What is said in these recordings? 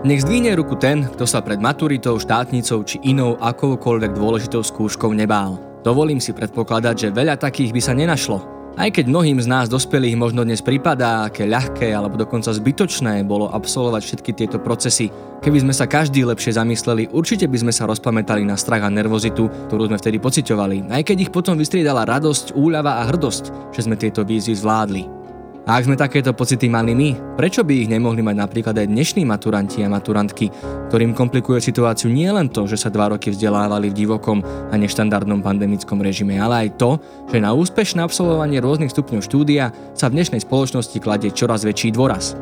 Nech zdvihne ruku ten, kto sa pred maturitou, štátnicou či inou akoukoľvek dôležitou skúškou nebál. Dovolím si predpokladať, že veľa takých by sa nenašlo. Aj keď mnohým z nás dospelých možno dnes pripadá, aké ľahké alebo dokonca zbytočné bolo absolvovať všetky tieto procesy, keby sme sa každý lepšie zamysleli, určite by sme sa rozpamätali na strach a nervozitu, ktorú sme vtedy pociťovali, aj keď ich potom vystriedala radosť, úľava a hrdosť, že sme tieto výzvy zvládli. A ak sme takéto pocity mali my, prečo by ich nemohli mať napríklad aj dnešní maturanti a maturantky, ktorým komplikuje situáciu nie len to, že sa dva roky vzdelávali v divokom a neštandardnom pandemickom režime, ale aj to, že na úspešné absolvovanie rôznych stupňov štúdia sa v dnešnej spoločnosti kladie čoraz väčší dôraz.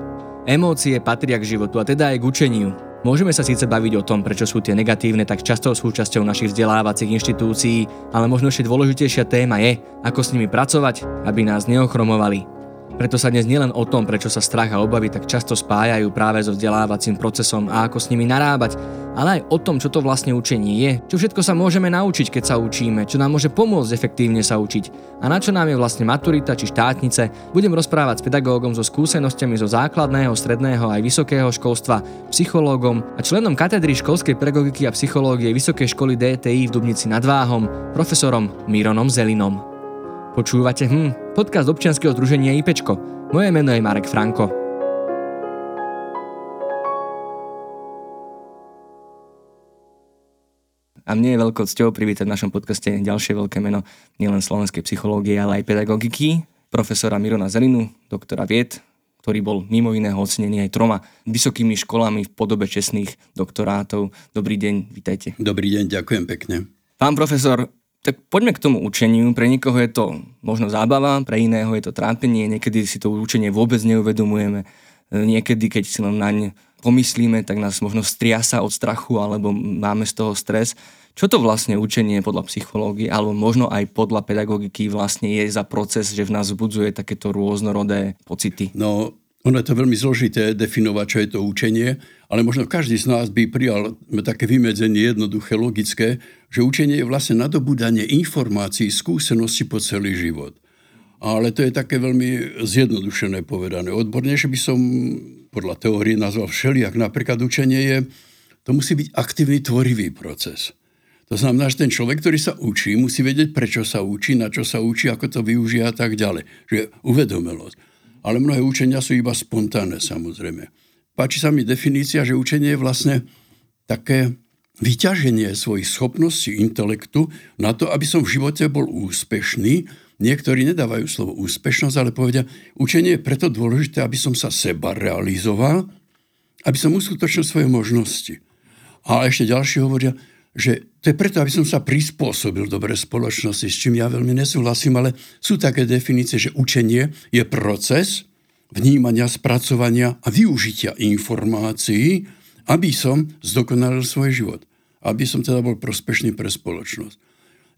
Emócie patria k životu a teda aj k učeniu. Môžeme sa síce baviť o tom, prečo sú tie negatívne tak často súčasťou našich vzdelávacích inštitúcií, ale možno ešte dôležitejšia téma je, ako s nimi pracovať, aby nás neochromovali. Preto sa dnes nielen o tom, prečo sa strach a obavy tak často spájajú práve so vzdelávacím procesom a ako s nimi narábať, ale aj o tom, čo to vlastne učenie je, čo všetko sa môžeme naučiť, keď sa učíme, čo nám môže pomôcť efektívne sa učiť a na čo nám je vlastne maturita či štátnice, budem rozprávať s pedagógom so skúsenostiami zo základného, stredného aj vysokého školstva, psychológom a členom katedry školskej pedagogiky a psychológie Vysokej školy DTI v Dubnici nad Váhom, profesorom Mironom Zelinom. Počúvate hm, podcast občianskeho združenia IPčko. Moje meno je Marek Franko. A mne je veľkou cťou privítať v našom podcaste ďalšie veľké meno nielen slovenskej psychológie, ale aj pedagogiky, profesora Mirona Zelinu, doktora vied, ktorý bol mimo iného ocenený aj troma vysokými školami v podobe čestných doktorátov. Dobrý deň, vítajte. Dobrý deň, ďakujem pekne. Pán profesor, tak poďme k tomu učeniu. Pre niekoho je to možno zábava, pre iného je to trápenie, niekedy si to učenie vôbec neuvedomujeme. Niekedy, keď si len naň pomyslíme, tak nás možno striasa od strachu alebo máme z toho stres. Čo to vlastne učenie podľa psychológie alebo možno aj podľa pedagogiky vlastne je za proces, že v nás vzbudzuje takéto rôznorodé pocity? No, ono je to veľmi zložité definovať, čo je to učenie, ale možno každý z nás by prijal také vymedzenie jednoduché, logické, že učenie je vlastne nadobúdanie informácií, skúseností po celý život. Ale to je také veľmi zjednodušené povedané. Odbornejšie by som podľa teórie nazval všelijak. Napríklad učenie je, to musí byť aktívny, tvorivý proces. To znamená, že ten človek, ktorý sa učí, musí vedieť, prečo sa učí, na čo sa učí, ako to využíva a tak ďalej. Že uvedomelosť ale mnohé učenia sú iba spontánne samozrejme. Páči sa mi definícia, že učenie je vlastne také vyťaženie svojich schopností intelektu na to, aby som v živote bol úspešný. Niektorí nedávajú slovo úspešnosť, ale povedia, učenie je preto dôležité, aby som sa seba realizoval, aby som uskutočnil svoje možnosti. A ešte ďalší hovoria, že to je preto, aby som sa prispôsobil dobre spoločnosti, s čím ja veľmi nesúhlasím, ale sú také definície, že učenie je proces vnímania, spracovania a využitia informácií, aby som zdokonalil svoj život. Aby som teda bol prospešný pre spoločnosť.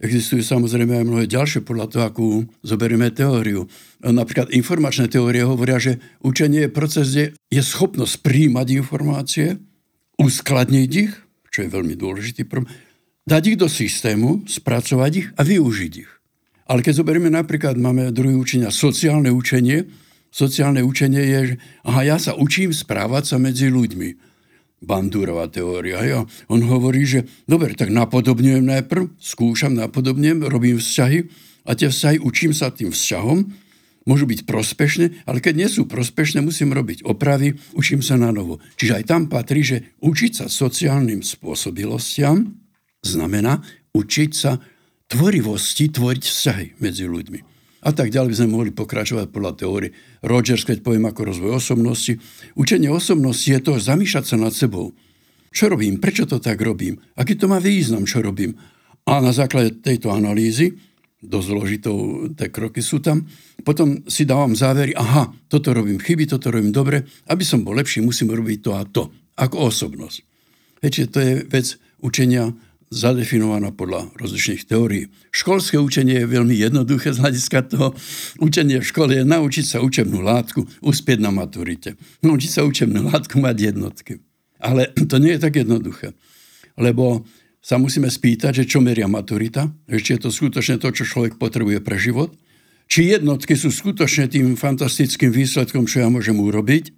Existujú samozrejme aj mnohé ďalšie podľa toho, akú zoberieme teóriu. Napríklad informačné teórie hovoria, že učenie je proces, kde je schopnosť príjmať informácie, uskladniť ich, čo je veľmi dôležitý problém, dať ich do systému, spracovať ich a využiť ich. Ale keď zoberieme napríklad, máme druhé učenia, sociálne učenie. Sociálne učenie je, že aha, ja sa učím správať sa medzi ľuďmi. Bandúrová teória. Ja. On hovorí, že dobre, tak napodobňujem najprv, skúšam, napodobňujem, robím vzťahy a tie vzťahy učím sa tým vzťahom môžu byť prospešné, ale keď nie sú prospešné, musím robiť opravy, učím sa na novo. Čiže aj tam patrí, že učiť sa sociálnym spôsobilostiam znamená učiť sa tvorivosti, tvoriť vzťahy medzi ľuďmi. A tak ďalej by sme mohli pokračovať podľa teórie Rogers, keď poviem ako rozvoj osobnosti. Učenie osobnosti je to zamýšľať sa nad sebou. Čo robím? Prečo to tak robím? Aký to má význam, čo robím? A na základe tejto analýzy dosť zložitou, tie kroky sú tam. Potom si dávam závery, aha, toto robím chyby, toto robím dobre. Aby som bol lepší, musím robiť to a to, ako osobnosť. Viete, to je vec učenia zadefinovaná podľa rozličných teórií. Školské učenie je veľmi jednoduché z hľadiska toho. Učenie v škole je naučiť sa učebnú látku, uspieť na maturite. Naučiť sa učebnú látku mať jednotky. Ale to nie je tak jednoduché. Lebo sa musíme spýtať, že čo meria maturita, že či je to skutočne to, čo človek potrebuje pre život, či jednotky sú skutočne tým fantastickým výsledkom, čo ja môžem urobiť,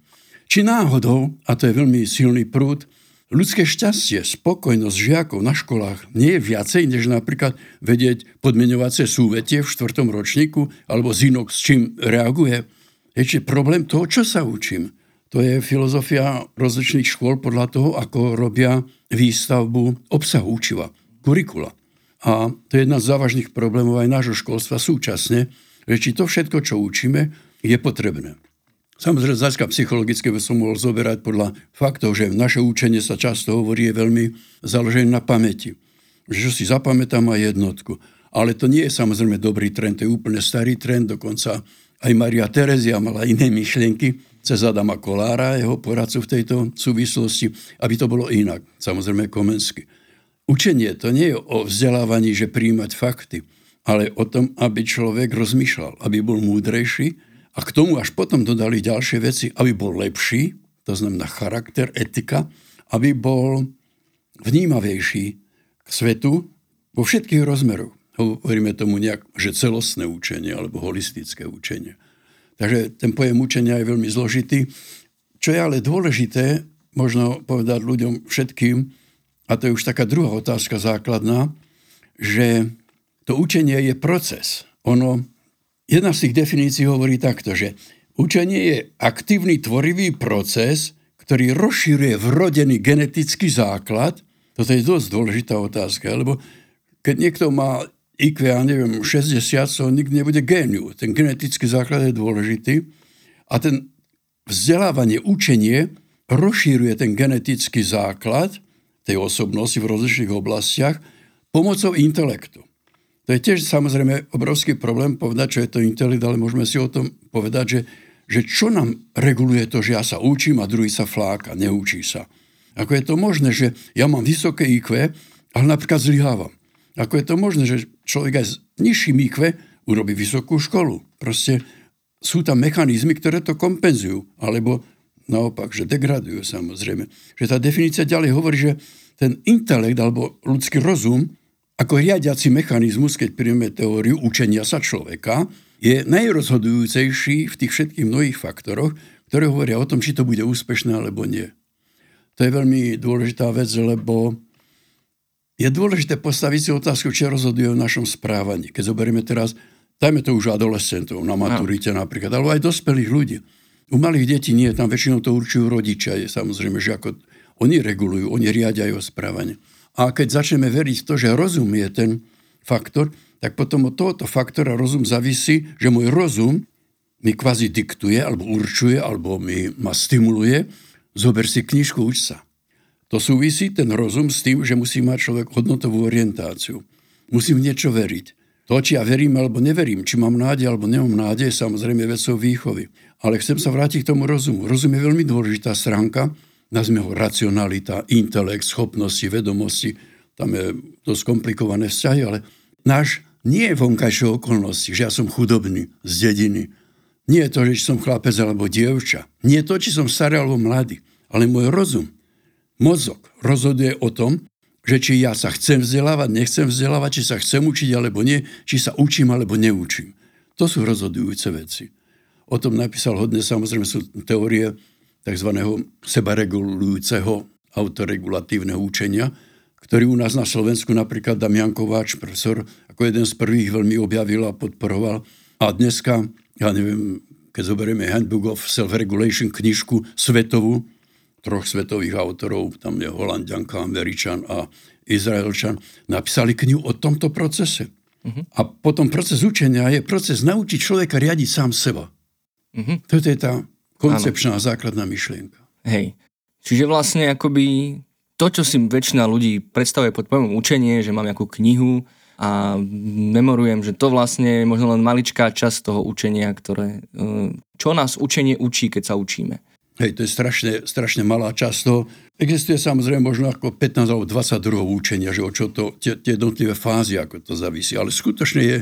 Či náhodou, a to je veľmi silný prúd, ľudské šťastie, spokojnosť žiakov na školách nie je viacej, než napríklad vedieť podmenovacie súvetie v štvrtom ročníku alebo zinok s čím reaguje. Je či problém toho, čo sa učím. To je filozofia rozličných škôl podľa toho, ako robia výstavbu obsahu učiva, kurikula. A to je jedna z závažných problémov aj nášho školstva súčasne, že či to všetko, čo učíme, je potrebné. Samozrejme, z hľadiska psychologické by som mohol zoberať podľa faktov, že naše učenie sa často hovorí je veľmi založené na pamäti. Že čo si zapamätám aj jednotku. Ale to nie je samozrejme dobrý trend, to je úplne starý trend, dokonca aj Maria Terezia mala iné myšlienky cez Adama Kolára, jeho poradcu v tejto súvislosti, aby to bolo inak. Samozrejme Komensky. Učenie to nie je o vzdelávaní, že príjmať fakty, ale o tom, aby človek rozmýšľal, aby bol múdrejší, a k tomu až potom dodali ďalšie veci, aby bol lepší, to znamená charakter, etika, aby bol vnímavejší k svetu vo všetkých rozmeroch. Hovoríme tomu nejak, že celostné učenie alebo holistické učenie. Takže ten pojem učenia je veľmi zložitý. Čo je ale dôležité, možno povedať ľuďom všetkým, a to je už taká druhá otázka základná, že to učenie je proces. Ono Jedna z tých definícií hovorí takto, že učenie je aktívny tvorivý proces, ktorý rozšíruje vrodený genetický základ. Toto je dosť dôležitá otázka, lebo keď niekto má IQ, ja neviem, 60, to nikdy nebude géniu. Ten genetický základ je dôležitý a ten vzdelávanie, učenie rozšíruje ten genetický základ tej osobnosti v rozličných oblastiach pomocou intelektu. To je tiež samozrejme obrovský problém povedať, čo je to intelekt, ale môžeme si o tom povedať, že, že čo nám reguluje to, že ja sa učím a druhý sa fláka, neučí sa. Ako je to možné, že ja mám vysoké IQ, ale napríklad zlyhávam. Ako je to možné, že človek aj s nižším IQ urobí vysokú školu. Proste sú tam mechanizmy, ktoré to kompenzujú. Alebo naopak, že degradujú samozrejme. Že tá definícia ďalej hovorí, že ten intelekt alebo ľudský rozum ako riadiaci mechanizmus, keď príjme teóriu učenia sa človeka, je najrozhodujúcejší v tých všetkých mnohých faktoroch, ktoré hovoria o tom, či to bude úspešné alebo nie. To je veľmi dôležitá vec, lebo je dôležité postaviť si otázku, čo rozhoduje o našom správaní. Keď zoberieme teraz, dajme to už adolescentov na maturite no. napríklad, alebo aj dospelých ľudí. U malých detí nie, tam väčšinou to určujú rodičia. Je samozrejme, že ako oni regulujú, oni riadia jeho správanie. A keď začneme veriť v to, že rozum je ten faktor, tak potom od tohoto faktora rozum zavisí, že môj rozum mi kvázi diktuje, alebo určuje, alebo mi, ma stimuluje, zober si knižku, uč sa. To súvisí ten rozum s tým, že musí mať človek hodnotovú orientáciu. Musím niečo veriť. To, či ja verím alebo neverím, či mám nádej alebo nemám nádej, samozrejme vecou výchovy. Ale chcem sa vrátiť k tomu rozumu. Rozum je veľmi dôležitá stránka, nazvime ho racionalita, intelekt, schopnosti, vedomosti, tam je to skomplikované vzťahy, ale náš nie je vonkajšie okolnosti, že ja som chudobný z dediny. Nie je to, že som chlapec alebo dievča. Nie je to, či som starý alebo mladý. Ale môj rozum, mozog rozhoduje o tom, že či ja sa chcem vzdelávať, nechcem vzdelávať, či sa chcem učiť alebo nie, či sa učím alebo neučím. To sú rozhodujúce veci. O tom napísal hodne, samozrejme sú teórie tzv. sebaregulujúceho autoregulatívneho učenia, ktorý u nás na Slovensku napríklad Damian Kováč, profesor, ako jeden z prvých veľmi objavil a podporoval. A dneska, ja neviem, keď zoberieme Handbook of Self-Regulation, knižku svetovú, troch svetových autorov, tam je Holandianka, Američan a Izraelčan, napísali knihu o tomto procese. Uh-huh. A potom proces učenia je proces naučiť človeka riadiť sám seba. Uh-huh. Toto je tá koncepčná ano. základná myšlienka. Hej. Čiže vlastne akoby to, čo si väčšina ľudí predstavuje pod pojmom učenie, že mám nejakú knihu a memorujem, že to vlastne je možno len maličká časť toho učenia, ktoré, e, čo nás učenie učí, keď sa učíme. Hej, to je strašne, strašne malá časť toho. Existuje samozrejme možno ako 15 alebo 20 druhov učenia, že o čo to, tie, tie jednotlivé fázy, ako to závisí. Ale skutočne je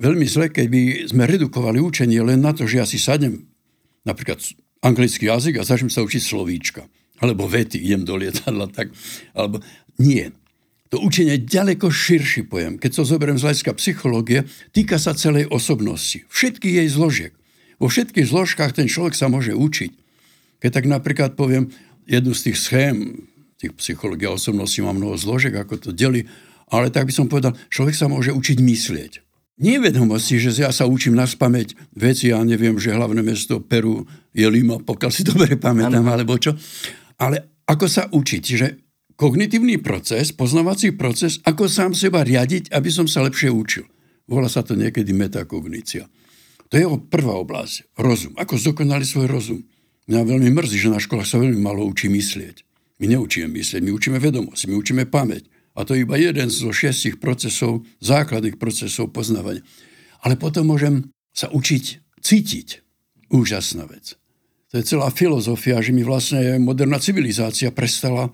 veľmi zle, keby sme redukovali učenie len na to, že ja si sadnem napríklad anglický jazyk a začnem sa učiť slovíčka. Alebo vety, idem do lietadla, tak. Alebo nie. To učenie je ďaleko širší pojem. Keď to zoberiem z hľadiska psychológie, týka sa celej osobnosti. Všetkých jej zložiek. Vo všetkých zložkách ten človek sa môže učiť. Keď tak napríklad poviem, jednu z tých schém, tých psychológia osobnosti má mnoho zložek, ako to deli, ale tak by som povedal, človek sa môže učiť myslieť. Nie vedomosti, že ja sa učím na spameť veci, ja neviem, že hlavné mesto Peru je Lima, pokiaľ si dobre pamätám, ano. alebo čo. Ale ako sa učiť, že kognitívny proces, poznávací proces, ako sám seba riadiť, aby som sa lepšie učil. Volá sa to niekedy metakognícia. To je prvá oblasť. Rozum. Ako zdokonali svoj rozum. Mňa veľmi mrzí, že na školách sa veľmi malo učí myslieť. My neučíme myslieť, my učíme vedomosť, my učíme pamäť. A to je iba jeden zo šiestich procesov, základných procesov poznávania. Ale potom môžem sa učiť cítiť. Úžasná vec. To je celá filozofia, že mi vlastne moderná civilizácia prestala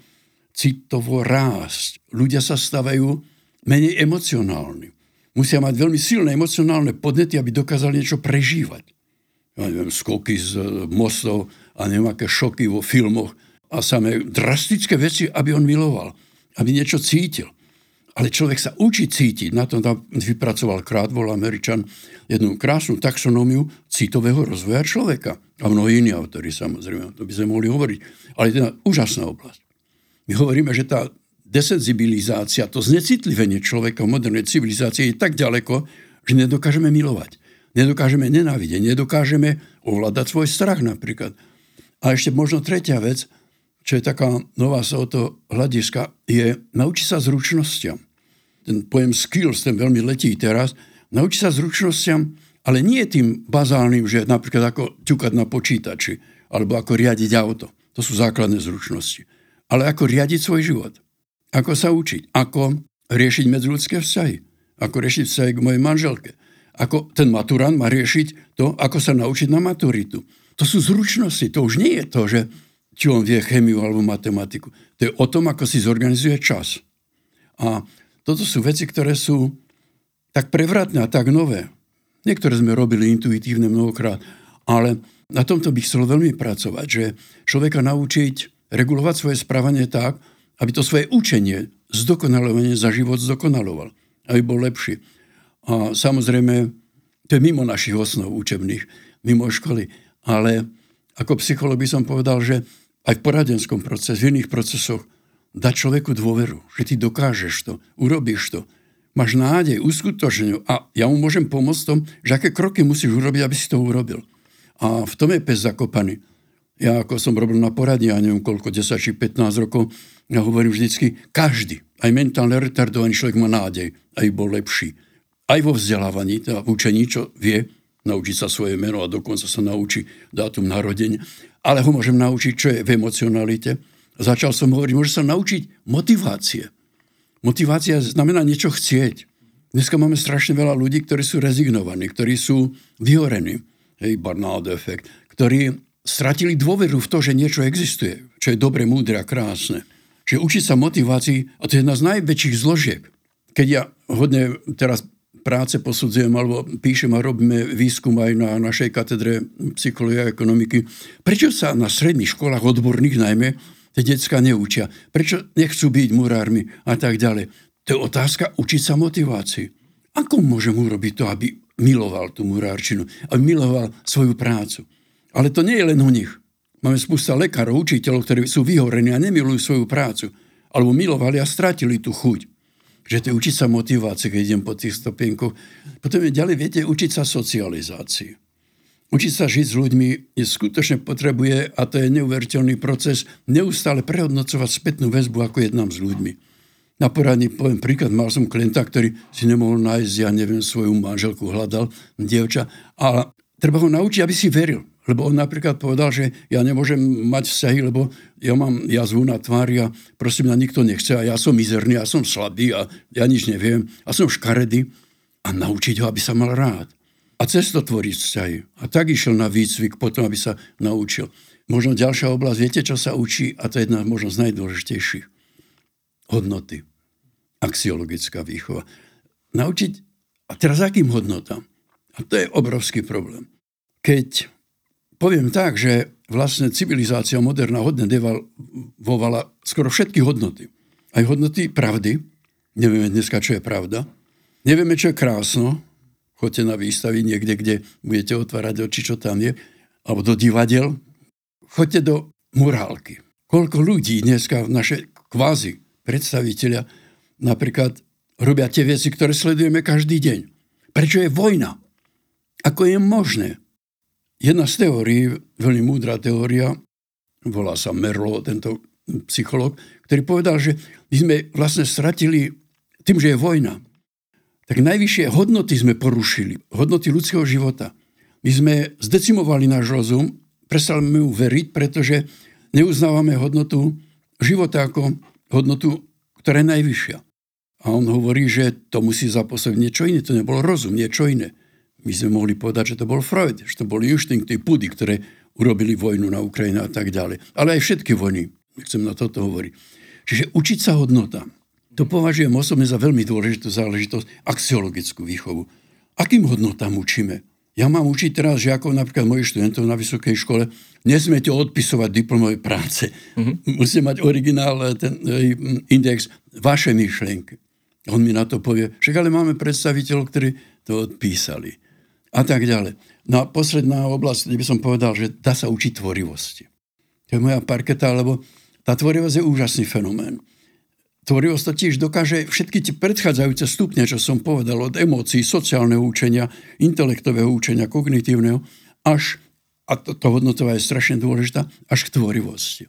citovo rásť. Ľudia sa stavajú menej emocionálni musia mať veľmi silné emocionálne podnety, aby dokázali niečo prežívať. Ja neviem, skoky z e, mostov a neviem, aké šoky vo filmoch a samé drastické veci, aby on miloval, aby niečo cítil. Ale človek sa učí cítiť. Na tom tam vypracoval Krátbol Američan jednu krásnu taxonómiu citového rozvoja človeka. A mnohí iní autori samozrejme, to by sme mohli hovoriť. Ale to úžasná oblasť. My hovoríme, že tá desenzibilizácia, to znecitlivenie človeka v modernej civilizácii je tak ďaleko, že nedokážeme milovať. Nedokážeme nenávidieť, nedokážeme ovládať svoj strach napríklad. A ešte možno tretia vec, čo je taká nová sa o to hľadiska, je naučiť sa zručnostiam. Ten pojem skills, ten veľmi letí teraz. Naučiť sa zručnostiam, ale nie tým bazálnym, že napríklad ako ťukať na počítači, alebo ako riadiť auto. To sú základné zručnosti. Ale ako riadiť svoj život. Ako sa učiť? Ako riešiť medziludské vzťahy? Ako riešiť vzťahy k mojej manželke? Ako ten maturant má riešiť to, ako sa naučiť na maturitu. To sú zručnosti. To už nie je to, že či on vie chemiu alebo matematiku. To je o tom, ako si zorganizuje čas. A toto sú veci, ktoré sú tak prevratné a tak nové. Niektoré sme robili intuitívne mnohokrát, ale na tomto bych chcel veľmi pracovať, že človeka naučiť regulovať svoje správanie tak, aby to svoje učenie, zdokonalovanie za život zdokonaloval, aby bol lepší. A samozrejme, to je mimo našich osnov učebných, mimo školy, ale ako psycholog by som povedal, že aj v poradenskom procese, v iných procesoch, dať človeku dôveru, že ty dokážeš to, urobíš to, máš nádej, uskutočneniu a ja mu môžem pomôcť tom, že aké kroky musíš urobiť, aby si to urobil. A v tom je pes zakopaný. Ja ako som robil na poradni, ja neviem koľko, 10 či 15 rokov, ja hovorím vždycky, každý, aj mentálne retardovaný človek má nádej, aj bol lepší. Aj vo vzdelávaní, teda v učení, čo vie, naučiť sa svoje meno a dokonca sa naučí dátum narodenia. Ale ho môžem naučiť, čo je v emocionalite. Začal som hovoriť, môže sa naučiť motivácie. Motivácia znamená niečo chcieť. Dneska máme strašne veľa ľudí, ktorí sú rezignovaní, ktorí sú vyhorení. Hej, Barnard efekt. Ktorí stratili dôveru v to, že niečo existuje, čo je dobre, múdre a krásne. Čiže učiť sa motivácii, a to je jedna z najväčších zložiek. Keď ja hodne teraz práce posudzujem alebo píšem a robíme výskum aj na našej katedre psychológie a ekonomiky, prečo sa na stredných školách odborných najmä tie detská neučia? Prečo nechcú byť murármi a tak ďalej? To je otázka učiť sa motivácii. Ako môžem urobiť to, aby miloval tú murárčinu, aby miloval svoju prácu? Ale to nie je len u nich. Máme spústa lekárov, učiteľov, ktorí sú vyhorení a nemilujú svoju prácu. Alebo milovali a stratili tú chuť. Že to je učiť sa motivácii, keď idem po tých stopienkoch. Potom je ďalej, viete, učiť sa socializácii. Učiť sa žiť s ľuďmi je skutočne potrebuje, a to je neuveriteľný proces, neustále prehodnocovať spätnú väzbu, ako jednám s ľuďmi. Na poradní poviem príklad, mal som klienta, ktorý si nemohol nájsť, ja neviem, svoju manželku hľadal, dievča, a treba ho naučiť, aby si veril. Lebo on napríklad povedal, že ja nemôžem mať vzťahy, lebo ja mám jazvu na tvári a prosím, mňa nikto nechce a ja som mizerný, ja som slabý a ja nič neviem a som škaredý. A naučiť ho, aby sa mal rád. A cesto tvoriť vzťahy. A tak išiel na výcvik potom, aby sa naučil. Možno ďalšia oblasť, viete, čo sa učí? A to je jedna možno z najdôležitejších. Hodnoty. Axiologická výchova. Naučiť, a teraz akým hodnotám? A to je obrovský problém. Keď poviem tak, že vlastne civilizácia moderná hodne devalvovala skoro všetky hodnoty. Aj hodnoty pravdy. Nevieme dneska, čo je pravda. Nevieme, čo je krásno. Choďte na výstavy niekde, kde budete otvárať oči, čo tam je. Alebo do divadel. Choďte do morálky. Koľko ľudí dneska, naše kvázi predstaviteľia, napríklad robia tie veci, ktoré sledujeme každý deň. Prečo je vojna? Ako je možné? Jedna z teórií, veľmi múdra teória, volá sa Merlo, tento psycholog, ktorý povedal, že my sme vlastne stratili tým, že je vojna, tak najvyššie hodnoty sme porušili. Hodnoty ľudského života. My sme zdecimovali náš rozum, prestali mu veriť, pretože neuznávame hodnotu života ako hodnotu, ktorá je najvyššia. A on hovorí, že to musí zapôsobiť niečo iné. To nebol rozum, niečo iné. My sme mohli povedať, že to bol Freud, že to boli inštinkty, pudy, ktoré urobili vojnu na Ukrajine a tak ďalej. Ale aj všetky vojny. Chcem na toto hovoriť. Čiže učiť sa hodnota. To považujem osobne za veľmi dôležitú záležitosť, axiologickú výchovu. Akým hodnotám učíme? Ja mám učiť teraz žiakov, napríklad mojich študentov na vysokej škole, nesmiete odpisovať diplomové práce. Mm-hmm. Musíte mať originál, ten index, vaše myšlienky. On mi na to povie, však ale máme predstaviteľov, ktorí to odpísali. A tak ďalej. No a posledná oblasť, kde by som povedal, že dá sa učiť tvorivosti. To je moja parketa, lebo tá tvorivosť je úžasný fenomén. Tvorivosť totiž dokáže všetky tie predchádzajúce stupne, čo som povedal, od emócií, sociálneho učenia, intelektového učenia, kognitívneho, až, a to, to hodnotová je strašne dôležitá, až k tvorivosti.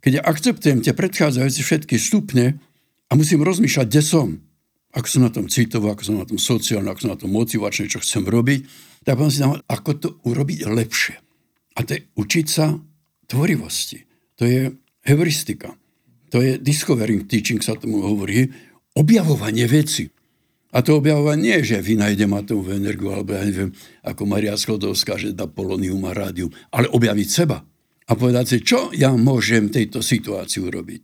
Keď ja akceptujem tie predchádzajúce všetky stupne a musím rozmýšľať, kde som, ako som na tom citovo, ako som na tom sociálne, ako som na tom motivačné, čo chcem robiť, tak potom si dám, ako to urobiť lepšie. A to je učiť sa tvorivosti. To je heuristika. To je discovering teaching, sa tomu hovorí, objavovanie veci. A to objavovanie nie je, že vynajdem atomovú energiu, alebo ja neviem, ako Maria Sklodovská, že dá polonium a rádium, ale objaviť seba a povedať si, čo ja môžem tejto situácii urobiť.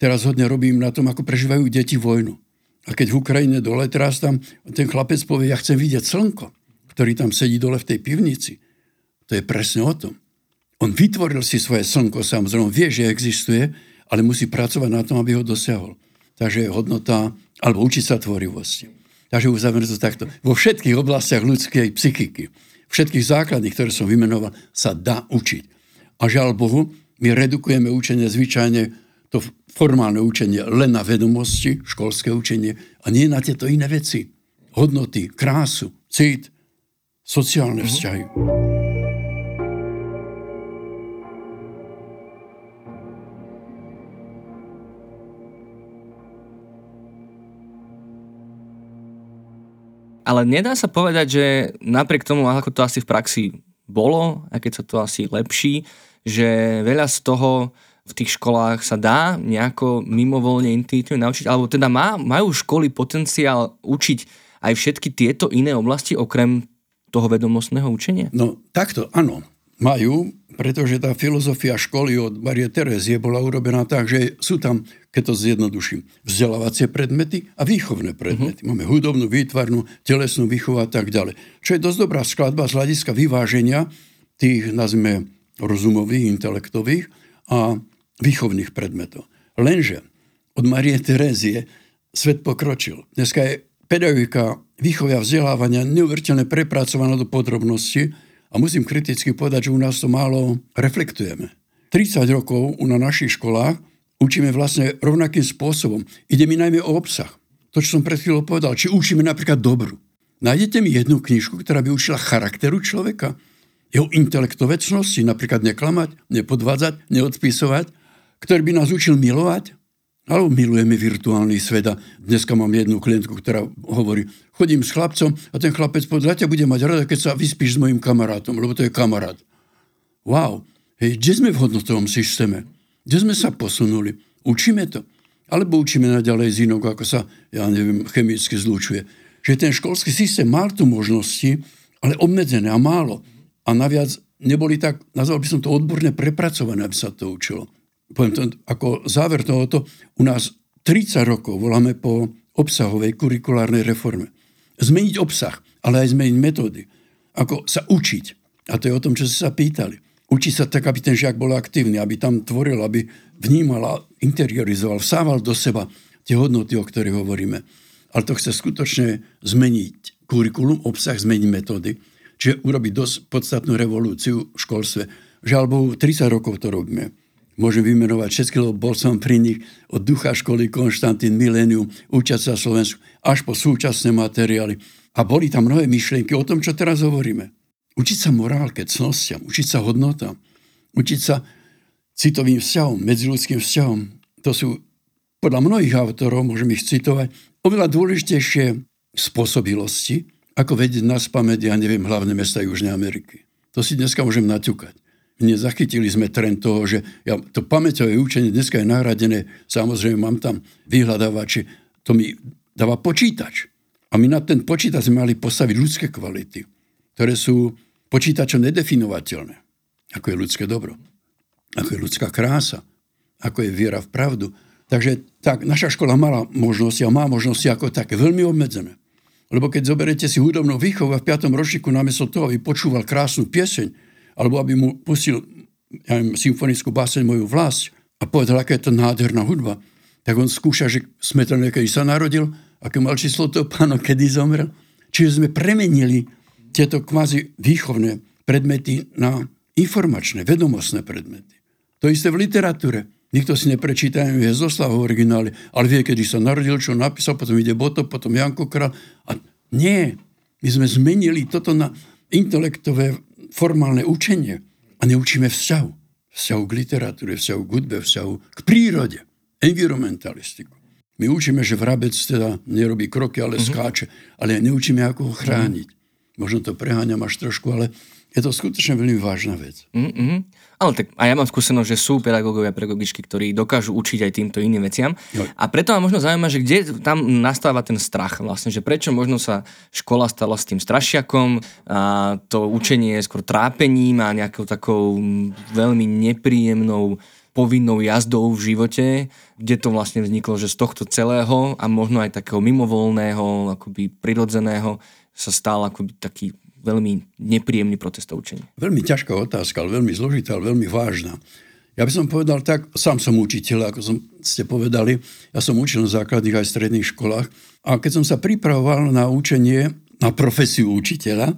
Teraz hodne robím na tom, ako prežívajú deti vojnu. A keď v Ukrajine dole, teraz tam ten chlapec povie, ja chcem vidieť slnko, ktorý tam sedí dole v tej pivnici. To je presne o tom. On vytvoril si svoje slnko, samozrejme, vie, že existuje, ale musí pracovať na tom, aby ho dosiahol. Takže je hodnota, alebo učiť sa tvorivosti. Takže uzavrieme to takto. Vo všetkých oblastiach ľudskej psychiky, všetkých základných, ktoré som vymenoval, sa dá učiť. A žiaľ Bohu, my redukujeme učenie zvyčajne to formálne učenie len na vedomosti, školské učenie a nie na tieto iné veci. Hodnoty, krásu, cit, sociálne vzťahy. Ale nedá sa povedať, že napriek tomu, ako to asi v praxi bolo, a keď sa to asi lepší, že veľa z toho v tých školách sa dá nejako mimovoľne intuitívne naučiť, alebo teda má, majú školy potenciál učiť aj všetky tieto iné oblasti okrem toho vedomostného učenia? No takto, áno, majú, pretože tá filozofia školy od Marie Terezie bola urobená tak, že sú tam, keď to zjednoduším, vzdelávacie predmety a výchovné predmety. Uh-huh. Máme hudobnú, výtvarnú, telesnú výchovu a tak ďalej. Čo je dosť dobrá skladba z hľadiska vyváženia tých, nazvime, rozumových, intelektových a výchovných predmetov. Lenže od Marie Terézie svet pokročil. Dneska je pedagogika výchovia vzdelávania neuveriteľne prepracovaná do podrobnosti a musím kriticky povedať, že u nás to málo reflektujeme. 30 rokov na našich školách učíme vlastne rovnakým spôsobom. Ide mi najmä o obsah. To, čo som pred chvíľou povedal. Či učíme napríklad dobru. Nájdete mi jednu knižku, ktorá by učila charakteru človeka, jeho intelektovecnosti, napríklad neklamať, nepodvádzať, neodpisovať, ktorý by nás učil milovať, alebo milujeme virtuálny svet. A dneska mám jednu klientku, ktorá hovorí, chodím s chlapcom a ten chlapec povedal, ťa bude mať rada, keď sa vyspíš s mojim kamarátom, lebo to je kamarát. Wow, hej, kde sme v hodnotovom systéme? Kde sme sa posunuli? Učíme to? Alebo učíme naďalej z inok, ako sa, ja neviem, chemicky zlúčuje. Že ten školský systém mal tu možnosti, ale obmedzené a málo. A naviac neboli tak, nazval by som to odborne prepracované, aby sa to učilo poviem to ako záver tohoto, u nás 30 rokov voláme po obsahovej kurikulárnej reforme. Zmeniť obsah, ale aj zmeniť metódy. Ako sa učiť. A to je o tom, čo ste sa pýtali. Učiť sa tak, aby ten žiak bol aktívny, aby tam tvoril, aby vnímal a interiorizoval, vsával do seba tie hodnoty, o ktorých hovoríme. Ale to chce skutočne zmeniť kurikulum, obsah, zmeniť metódy. Čiže urobiť dosť podstatnú revolúciu v školstve že alebo 30 rokov to robíme. Môžem vymenovať všetky, lebo bol som pri nich od ducha školy Konštantín Milenium, učiať sa Slovensku, až po súčasné materiály. A boli tam mnohé myšlienky o tom, čo teraz hovoríme. Učiť sa morálke, cnostiam, učiť sa hodnotám, učiť sa citovým vzťahom, medziludským vzťahom. To sú podľa mnohých autorov, môžem ich citovať, oveľa dôležitejšie spôsobilosti, ako vedieť na spamäť, ja neviem, hlavné mesta Južnej Ameriky. To si dneska môžem naťukať. Nezachytili sme trend toho, že ja, to pamäťové učenie dneska je nahradené, samozrejme mám tam vyhľadávače, to mi dáva počítač. A my na ten počítač sme mali postaviť ľudské kvality, ktoré sú počítačom nedefinovateľné. Ako je ľudské dobro, ako je ľudská krása, ako je viera v pravdu, Takže tak, naša škola mala možnosti a má možnosti ako také veľmi obmedzené. Lebo keď zoberete si hudobnú výchovu a v 5. ročníku namiesto toho, aby počúval krásnu pieseň, alebo aby mu pustil ja neviem, symfonickú báseň moju vlast a povedal, aká je to nádherná hudba, tak on skúša, že sme to kedy sa narodil, aké mal číslo toho pána, kedy zomrel. Čiže sme premenili tieto kvázi výchovné predmety na informačné, vedomostné predmety. To isté v literatúre. Nikto si neprečíta Hezoslav v origináli, ale vie, kedy sa narodil, čo napísal, potom ide Boto, potom Janko Král. A nie, my sme zmenili toto na intelektové formálne učenie a neučíme vzťahu. Vzťahu k literatúre, vzťahu k hudbe, vzťahu k prírode, environmentalistiku. My učíme, že vrabec teda nerobí kroky, ale mm-hmm. skáče, ale neučíme, ako ho chrániť. Možno to preháňam až trošku, ale je to skutočne veľmi vážna vec. Mm-hmm. Ale tak a ja mám skúsenosť, že sú pedagógovia pedagogičky, ktorí dokážu učiť aj týmto iným veciam. Jo. A preto ma možno zaujíma, že kde tam nastáva ten strach vlastne, že prečo možno sa škola stala s tým strašiakom a to učenie je skôr trápením a nejakou takou veľmi nepríjemnou povinnou jazdou v živote, kde to vlastne vzniklo, že z tohto celého a možno aj takého mimovolného, akoby prirodzeného sa stal akoby taký veľmi nepríjemný protestov učenia? Veľmi ťažká otázka, ale veľmi zložitá, ale veľmi vážna. Ja by som povedal tak, sám som učiteľ, ako som ste povedali, ja som učil na základných aj stredných školách a keď som sa pripravoval na učenie, na profesiu učiteľa,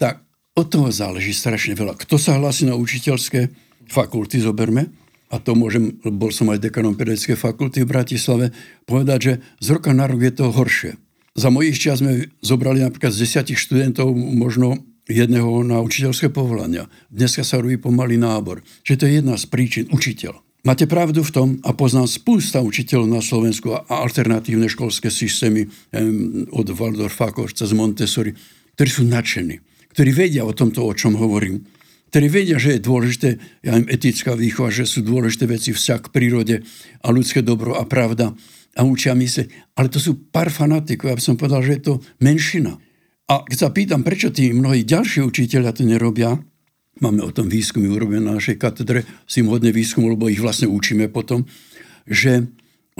tak od toho záleží strašne veľa. Kto sa hlási na učiteľské fakulty, zoberme, a to môžem, bol som aj dekanom pedagogickej fakulty v Bratislave, povedať, že z roka na rok je to horšie. Za mojich čias sme zobrali napríklad z desiatich študentov možno jedného na učiteľské povolania. Dneska sa robí pomalý nábor. Čiže to je jedna z príčin. Učiteľ. Máte pravdu v tom, a poznám spústa učiteľov na Slovensku a alternatívne školské systémy od Waldorfa cez Montessori, ktorí sú nadšení, ktorí vedia o tomto, o čom hovorím, ktorí vedia, že je dôležité ja im etická výchova, že sú dôležité veci vzťah k prírode a ľudské dobro a pravda a učia myslieť. Ale to sú pár fanatikov, ja by som povedal, že je to menšina. A keď sa pýtam, prečo tí mnohí ďalší učiteľia to nerobia, máme o tom výskumy urobené na našej katedre, s tým hodne výskum, lebo ich vlastne učíme potom, že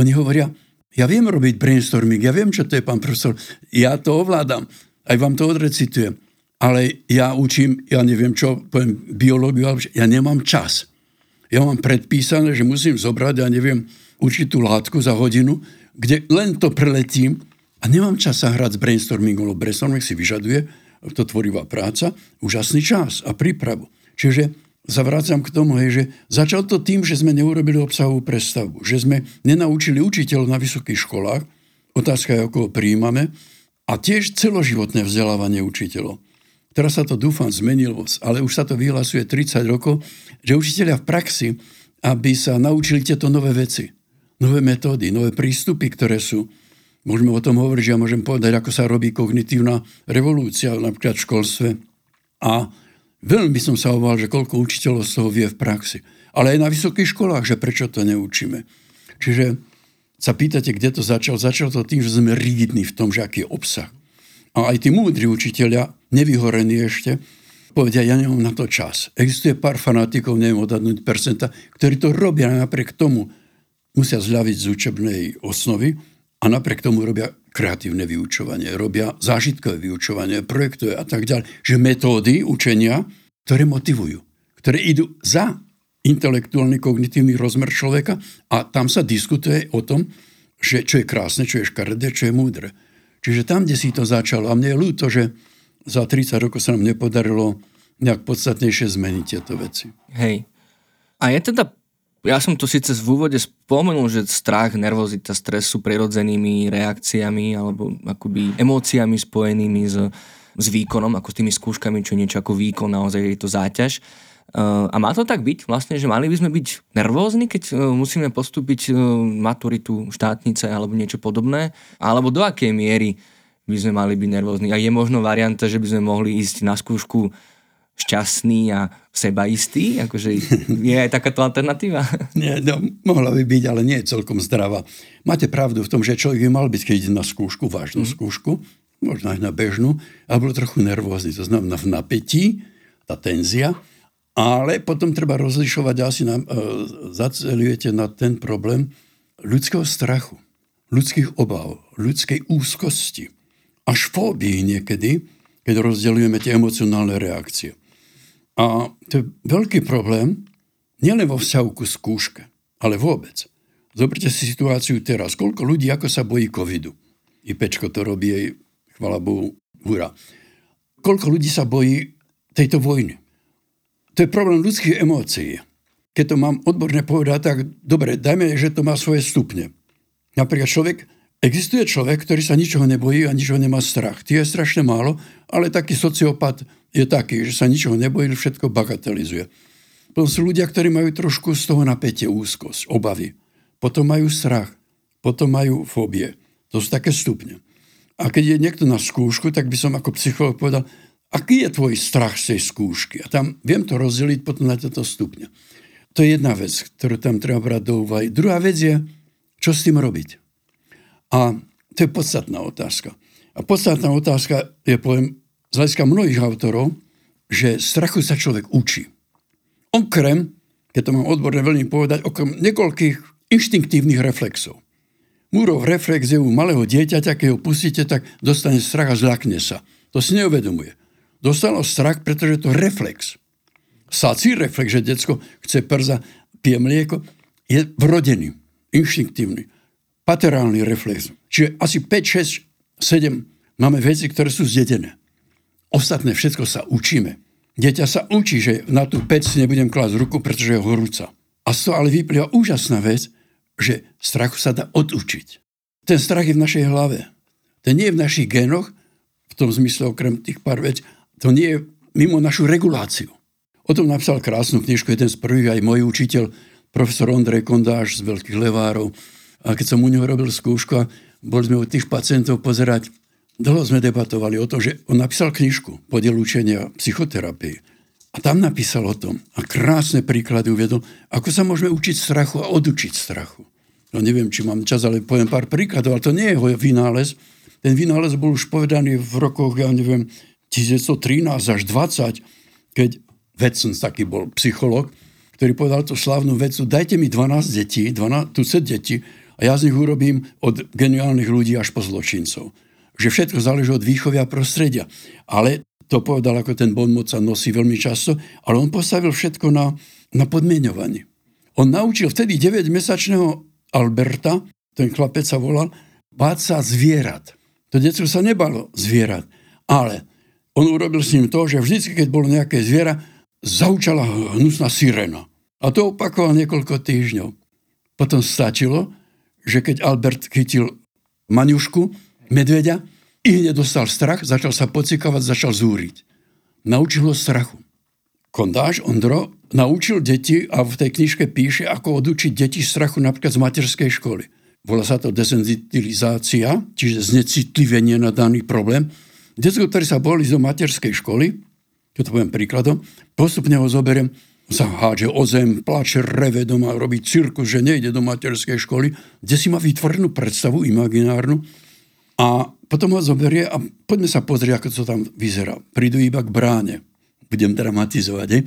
oni hovoria, ja viem robiť brainstorming, ja viem, čo to je, pán profesor, ja to ovládam, aj vám to odrecitujem, ale ja učím, ja neviem čo, poviem biológiu, ale ja nemám čas. Ja mám predpísané, že musím zobrať, ja neviem, určitú látku za hodinu, kde len to preletím a nemám čas sa hrať s brainstormingom, lebo brainstorming si vyžaduje, to tvorivá práca, úžasný čas a prípravu. Čiže zavrácam k tomu, hej, že začal to tým, že sme neurobili obsahovú predstavu, že sme nenaučili učiteľov na vysokých školách, otázka je, ako ho príjmame, a tiež celoživotné vzdelávanie učiteľov. Teraz sa to dúfam zmenilo, ale už sa to vyhlasuje 30 rokov, že učiteľia v praxi, aby sa naučili tieto nové veci nové metódy, nové prístupy, ktoré sú. Môžeme o tom hovoriť, ja môžem povedať, ako sa robí kognitívna revolúcia napríklad v školstve. A veľmi som sa obával, že koľko učiteľov z toho vie v praxi. Ale aj na vysokých školách, že prečo to neučíme. Čiže sa pýtate, kde to začal. Začal to tým, že sme rigidní v tom, že aký je obsah. A aj tí múdri učiteľia, nevyhorení ešte, povedia, ja nemám na to čas. Existuje pár fanatikov, neviem odhadnúť percenta, ktorí to robia napriek tomu, musia zľaviť z učebnej osnovy a napriek tomu robia kreatívne vyučovanie, robia zážitkové vyučovanie, projektové a tak ďalej. Že metódy učenia, ktoré motivujú, ktoré idú za intelektuálny kognitívny rozmer človeka a tam sa diskutuje o tom, že čo je krásne, čo je škaredé, čo je múdre. Čiže tam, kde si to začalo, a mne je ľúto, že za 30 rokov sa nám nepodarilo nejak podstatnejšie zmeniť tieto veci. Hej. A je teda, ja som to síce v úvode spomenul, že strach, nervozita, stres sú prirodzenými reakciami alebo akoby emóciami spojenými s, s výkonom, ako s tými skúškami, čo niečo ako výkon, naozaj je to záťaž. Uh, a má to tak byť vlastne, že mali by sme byť nervózni, keď uh, musíme postúpiť uh, maturitu štátnice alebo niečo podobné? Alebo do akej miery by sme mali byť nervózni? A je možno varianta, že by sme mohli ísť na skúšku šťastný a sebaistý? Akože je aj takáto alternatíva? Nie, no, mohla by byť, ale nie je celkom zdravá. Máte pravdu v tom, že človek by mal byť, keď ide na skúšku, vážnu mm. skúšku, možno aj na bežnú, a bol trochu nervózny. To znamená v napätí, tá tenzia, ale potom treba rozlišovať, asi na, e, zacelujete na ten problém ľudského strachu, ľudských obav, ľudskej úzkosti, až fóbii niekedy, keď rozdeľujeme tie emocionálne reakcie. A to je veľký problém, nielen vo vzťahu ku skúške, ale vôbec. Zoberte si situáciu teraz. Koľko ľudí, ako sa bojí covidu? I Pečko to robí, aj chvala Bohu, hurá. Koľko ľudí sa bojí tejto vojny? To je problém ľudských emócií. Keď to mám odborne povedať, tak dobre, dajme, že to má svoje stupne. Napríklad človek, existuje človek, ktorý sa ničoho nebojí a ničoho nemá strach. Tie je strašne málo, ale taký sociopat je taký, že sa ničoho nebojí, všetko bagatelizuje. Potom sú ľudia, ktorí majú trošku z toho napätie, úzkosť, obavy. Potom majú strach, potom majú fóbie. To sú také stupne. A keď je niekto na skúšku, tak by som ako psycholog povedal, aký je tvoj strach z tej skúšky. A tam viem to rozdeliť potom na tieto stupne. To je jedna vec, ktorú tam treba brať do úvahy. Druhá vec je, čo s tým robiť. A to je podstatná otázka. A podstatná otázka je, poviem, z hľadiska mnohých autorov, že strachu sa človek učí. Okrem, keď to mám odborne veľmi povedať, okrem niekoľkých inštinktívnych reflexov. Múrov reflex je u malého dieťaťa, keď ho pustíte, tak dostane strach a zľakne sa. To si neuvedomuje dostalo strach, pretože to reflex. Sací reflex, že detsko chce prza, pije mlieko, je vrodený, inštinktívny, paterálny reflex. Čiže asi 5, 6, 7 máme veci, ktoré sú zdedené. Ostatné všetko sa učíme. Dieťa sa učí, že na tú pec nebudem klásť ruku, pretože je horúca. A z toho ale vyplýva úžasná vec, že strachu sa dá odučiť. Ten strach je v našej hlave. Ten nie je v našich génoch, v tom zmysle okrem tých pár vecí, to nie je mimo našu reguláciu. O tom napísal krásnu knižku jeden z prvých aj môj učiteľ, profesor Ondrej Kondáš z Veľkých Levárov. A keď som u neho robil skúšku a boli sme u tých pacientov pozerať, dlho sme debatovali o tom, že on napísal knižku Podiel učenia psychoterapii. A tam napísal o tom a krásne príklady uviedol, ako sa môžeme učiť strachu a odučiť strachu. No neviem, či mám čas, ale poviem pár príkladov, ale to nie je jeho vynález. Ten vynález bol už povedaný v rokoch, ja neviem, 1913 až 20, keď Vecens taký bol psycholog, ktorý povedal tú slavnú vecu, dajte mi 12 detí, 12, tu detí a ja z nich urobím od geniálnych ľudí až po zločincov. Že všetko záleží od výchovia prostredia. Ale to povedal, ako ten bon moc sa nosí veľmi často, ale on postavil všetko na, na podmienovanie. On naučil vtedy 9-mesačného Alberta, ten chlapec sa volal, báť sa zvierat. To detstvo sa nebalo zvierat, ale on urobil s ním to, že vždy, keď bolo nejaké zviera, zaučala hnusná sirena. A to opakoval niekoľko týždňov. Potom stačilo, že keď Albert chytil maňušku, medveďa, i hneď dostal strach, začal sa pocikovať, začal zúriť. Naučil ho strachu. Kondáš Ondro naučil deti a v tej knižke píše, ako odučiť deti strachu napríklad z materskej školy. Volá sa to desenzitilizácia, čiže znecitlivenie na daný problém Detsko, ktoré sa boli do materskej školy, keď to poviem príkladom, postupne ho zoberiem, sa hádže o zem, plače, reve doma, robí cirkus, že nejde do materskej školy, kde si má vytvorenú predstavu imaginárnu a potom ho zoberie a poďme sa pozrieť, ako to tam vyzerá. Prídu iba k bráne. Budem dramatizovať. Je?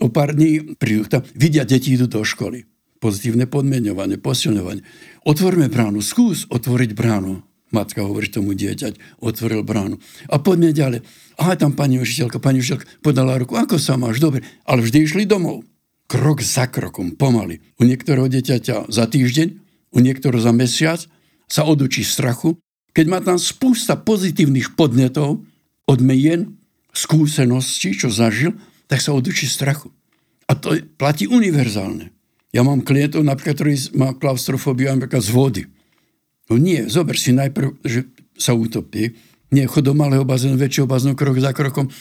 O pár dní prídu tam, vidia, deti idú do školy. Pozitívne podmienovanie, posilňovanie. Otvorme bránu, skús otvoriť bránu. Matka hovorí tomu dieťať, otvoril bránu. A poďme ďalej. A tam pani učiteľka, pani učiteľka podala ruku, ako sa máš, dobre. Ale vždy išli domov. Krok za krokom, pomaly. U niektorého dieťaťa za týždeň, u niektorého za mesiac sa odučí strachu, keď má tam spústa pozitívnych podnetov od mien, skúseností, čo zažil, tak sa odučí strachu. A to platí univerzálne. Ja mám klientov, napríklad, ktorý má klaustrofóbiu napríklad z vody. No nie, zober si najprv, že sa utopí. Nie, chod do malého bazénu, väčšieho bazénu, krok za krokom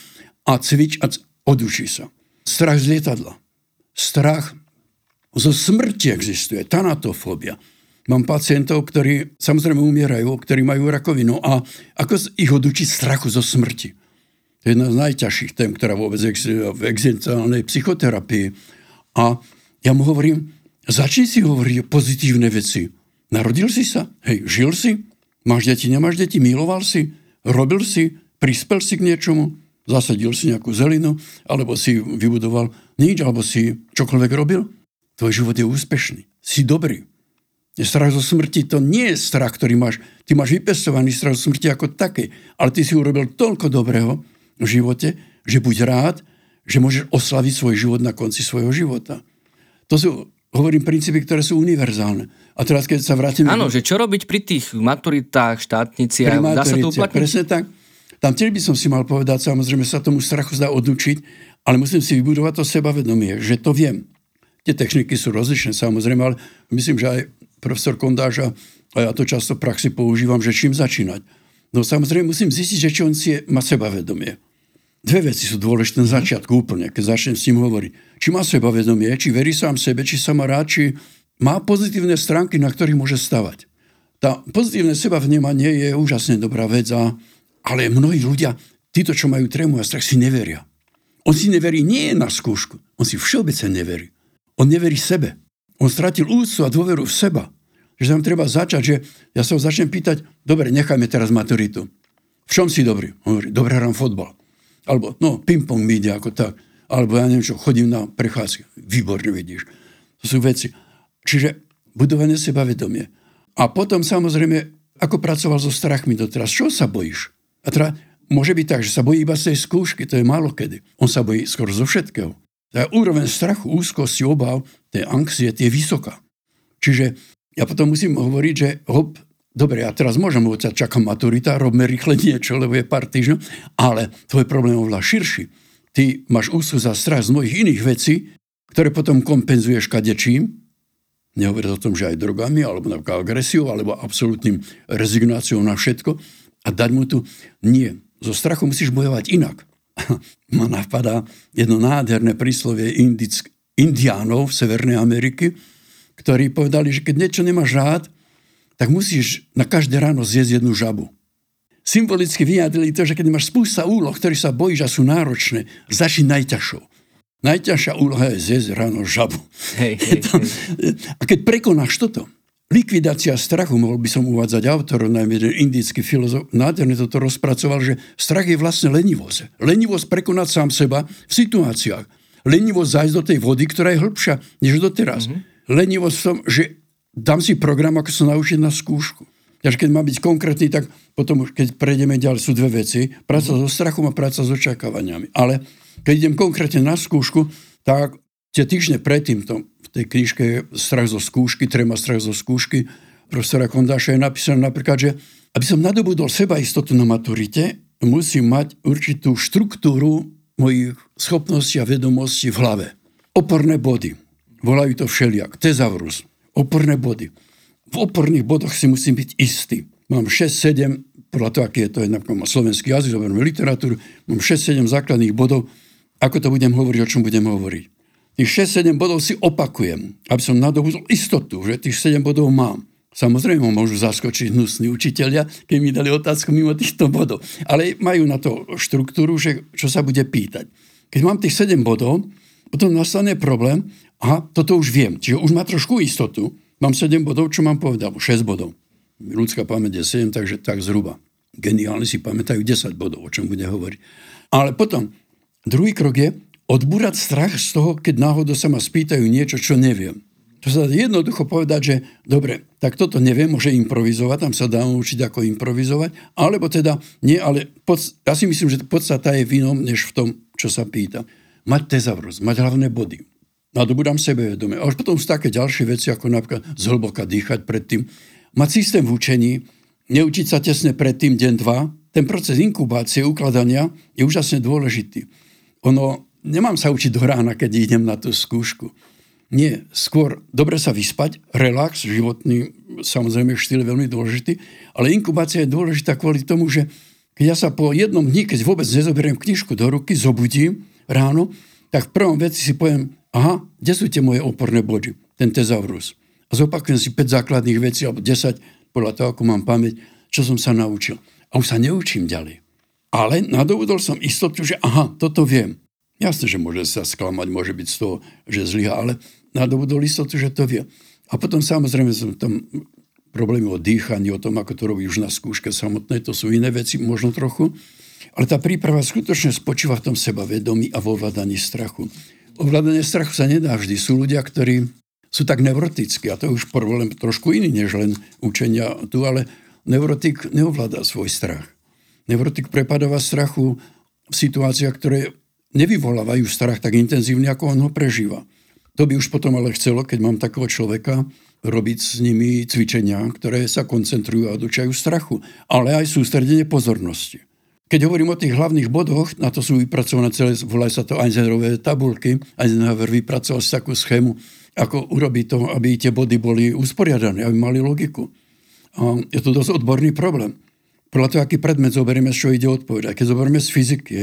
a cvič a odučí sa. Strach z lietadla. Strach zo smrti existuje. Tanatofóbia. Mám pacientov, ktorí samozrejme umierajú, ktorí majú rakovinu a ako ich odučiť strachu zo smrti. To je jedna z najťažších tém, ktorá vôbec existuje v existenciálnej psychoterapii. A ja mu hovorím, začni si hovoriť pozitívne veci. Narodil si sa? Hej, žil si? Máš deti, nemáš deti? Miloval si? Robil si? Prispel si k niečomu? Zasadil si nejakú zelinu? Alebo si vybudoval nič? Alebo si čokoľvek robil? Tvoj život je úspešný. Si dobrý. Strach zo smrti to nie je strach, ktorý máš. Ty máš vypestovaný strach zo smrti ako také, ale ty si urobil toľko dobrého v živote, že buď rád, že môžeš oslaviť svoj život na konci svojho života. To sú, hovorím, princípy, ktoré sú univerzálne. A teraz, keď sa vrátime... Áno, že čo robiť pri tých maturitách, štátniciach, dá sa to uplatniť? Presne tak. Tam tiež by som si mal povedať, samozrejme sa tomu strachu zdá odučiť, ale musím si vybudovať to sebavedomie, že to viem. Tie techniky sú rozličné, samozrejme, ale myslím, že aj profesor Kondáža, a ja to často v praxi používam, že čím začínať. No samozrejme musím zistiť, že či on si je, má sebavedomie. Dve veci sú dôležité na začiatku úplne, keď začnem s ním hovoriť. Či má sebavedomie, či verí sám sebe, či sa má rád, či má pozitívne stránky, na ktorých môže stavať. Tá pozitívne sebavnímanie je úžasne dobrá vec, a, ale mnohí ľudia, títo, čo majú trému a strach, si neveria. On si neverí nie na skúšku, on si všeobecne neverí. On neverí sebe. On stratil úctu a dôveru v seba. Že tam treba začať, že ja sa ho začnem pýtať, dobre, nechajme teraz maturitu. V čom si dobrý? On hovorí, dobre hrám fotbal. Alebo, no, ping-pong mi ide ako tak. Alebo ja neviem čo, chodím na prechádzky. Výborne vidíš. To sú veci. Čiže budovanie sebavedomie. A potom samozrejme, ako pracoval so strachmi doteraz. Čo sa bojíš? A teda môže byť tak, že sa bojí iba z tej skúšky, to je málo kedy. On sa bojí skoro zo všetkého. Tá úroveň strachu, úzkosti, obav, tej anxie, je vysoká. Čiže ja potom musím hovoriť, že hop, dobre, ja teraz môžem hovoriť, čaká maturita, robme rýchle niečo, lebo je pár týždňov, ale tvoj problém je oveľa širší. Ty máš úzko za strach z mnohých iných vecí, ktoré potom kompenzuješ kadečím, nehovoriť o tom, že aj drogami, alebo napríklad agresiou, alebo absolútnym rezignáciou na všetko a dať mu tu, nie, zo strachu musíš bojovať inak. ma napadá jedno nádherné príslovie indick, indiánov v Severnej Ameriky, ktorí povedali, že keď niečo nemáš rád, tak musíš na každé ráno zjesť jednu žabu. Symbolicky vyjadrili to, že keď máš spústa úloh, ktoré sa bojíš a sú náročné, začni najťažšou. Najťažšia úloha je zjesť ráno žabu. Hej, hej, to, hej. A keď prekonáš toto, Likvidácia strachu, mohol by som uvádzať autorov, najmä jeden indický filozof, nádherne toto rozpracoval, že strach je vlastne lenivosť. Lenivosť prekonať sám seba v situáciách. Lenivosť zájsť do tej vody, ktorá je hĺbšia než doteraz. Mm-hmm. Lenivosť v že dám si program, ako sa naučiť na skúšku. Takže keď má byť konkrétny, tak potom, keď prejdeme ďalej, sú dve veci. Práca so strachom a práca s očakávaniami. Ale keď idem konkrétne na skúšku, tak tie týždne predtým, to tej knižke Strach zo skúšky, Trema strach zo skúšky profesora Kondáša je napísané napríklad, že aby som nadobudol seba istotu na maturite, musím mať určitú štruktúru mojich schopností a vedomostí v hlave. Oporné body. Volajú to všeliak. Tezaurus. Oporné body. V oporných bodoch si musím byť istý. Mám 6-7, podľa toho, aký je to, mám slovenský jazyk, zoberme literatúru, mám 6-7 základných bodov, ako to budem hovoriť, o čom budem hovoriť. Tých 6-7 bodov si opakujem, aby som nadobudol istotu, že tých 7 bodov mám. Samozrejme môžu zaskočiť hnusní učiteľia, keď mi dali otázku mimo týchto bodov. Ale majú na to štruktúru, že čo sa bude pýtať. Keď mám tých 7 bodov, potom nastane problém, a toto už viem. Čiže už má trošku istotu. Mám 7 bodov, čo mám povedať, 6 bodov. Ľudská pamäť je 7, takže tak zhruba. Geniálni si pamätajú 10 bodov, o čom bude hovoriť. Ale potom, druhý krok je, odbúrať strach z toho, keď náhodou sa ma spýtajú niečo, čo neviem. To sa jednoducho povedať, že dobre, tak toto neviem, môže improvizovať, tam sa dá učiť, ako improvizovať, alebo teda nie, ale pod, ja si myslím, že podstata je v inom, než v tom, čo sa pýta. Mať tezavrus, mať hlavné body. Nadobudám sebevedomie. A už potom sú také ďalšie veci, ako napríklad zhlboka dýchať predtým. Mať systém v učení, neučiť sa tesne predtým deň, dva. Ten proces inkubácie, ukladania je úžasne dôležitý. Ono, nemám sa učiť do rána, keď idem na tú skúšku. Nie, skôr dobre sa vyspať, relax, životný samozrejme štýl je veľmi dôležitý, ale inkubácia je dôležitá kvôli tomu, že keď ja sa po jednom dni, keď vôbec nezoberiem knižku do ruky, zobudím ráno, tak v prvom veci si poviem, aha, kde sú tie moje oporné body, ten tezaurus. A zopakujem si 5 základných vecí, alebo 10, podľa toho, ako mám pamäť, čo som sa naučil. A už sa neučím ďalej. Ale nadobudol som istotu, že aha, toto viem. Jasne, že môže sa sklamať, môže byť z toho, že zlyha, ale nadobudol istotu, že to vie. A potom samozrejme som tam problémy o dýchaní, o tom, ako to robí už na skúške samotnej, to sú iné veci možno trochu. Ale tá príprava skutočne spočíva v tom sebavedomí a vo ovládaní strachu. Ovládanie strachu sa nedá vždy. Sú ľudia, ktorí sú tak neurotickí, a to je už problém trošku iný, než len učenia tu, ale neurotik neovláda svoj strach. Neurotik prepadáva strachu v situáciách, ktoré nevyvolávajú strach tak intenzívne, ako on ho prežíva. To by už potom ale chcelo, keď mám takého človeka, robiť s nimi cvičenia, ktoré sa koncentrujú a odučajú strachu, ale aj sústredenie pozornosti. Keď hovorím o tých hlavných bodoch, na to sú vypracované celé, volajú sa to Eisenhowerové tabulky. Eisenhower vypracoval takú schému, ako urobiť to, aby tie body boli usporiadané, aby mali logiku. A je to dosť odborný problém. Podľa toho, aký predmet zoberieme, čo ide odpovedať. Keď zoberieme z fyziky,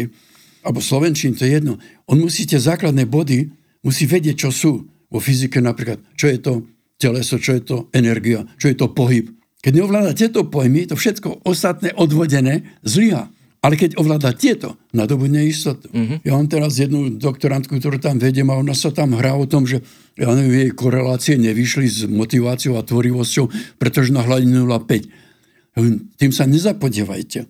alebo slovenčín, to je jedno. On musí tie základné body, musí vedieť, čo sú vo fyzike napríklad. Čo je to teleso, čo je to energia, čo je to pohyb. Keď neovláda tieto pojmy, to všetko ostatné odvodené zlyha. Ale keď ovláda tieto, nadobudne istotu. Mm-hmm. Ja mám teraz jednu doktorantku, ktorú tam vedem a ona sa tam hrá o tom, že ja neviem, jej korelácie nevyšli s motiváciou a tvorivosťou, pretože na hladinu 0,5. Tým sa nezapodievajte.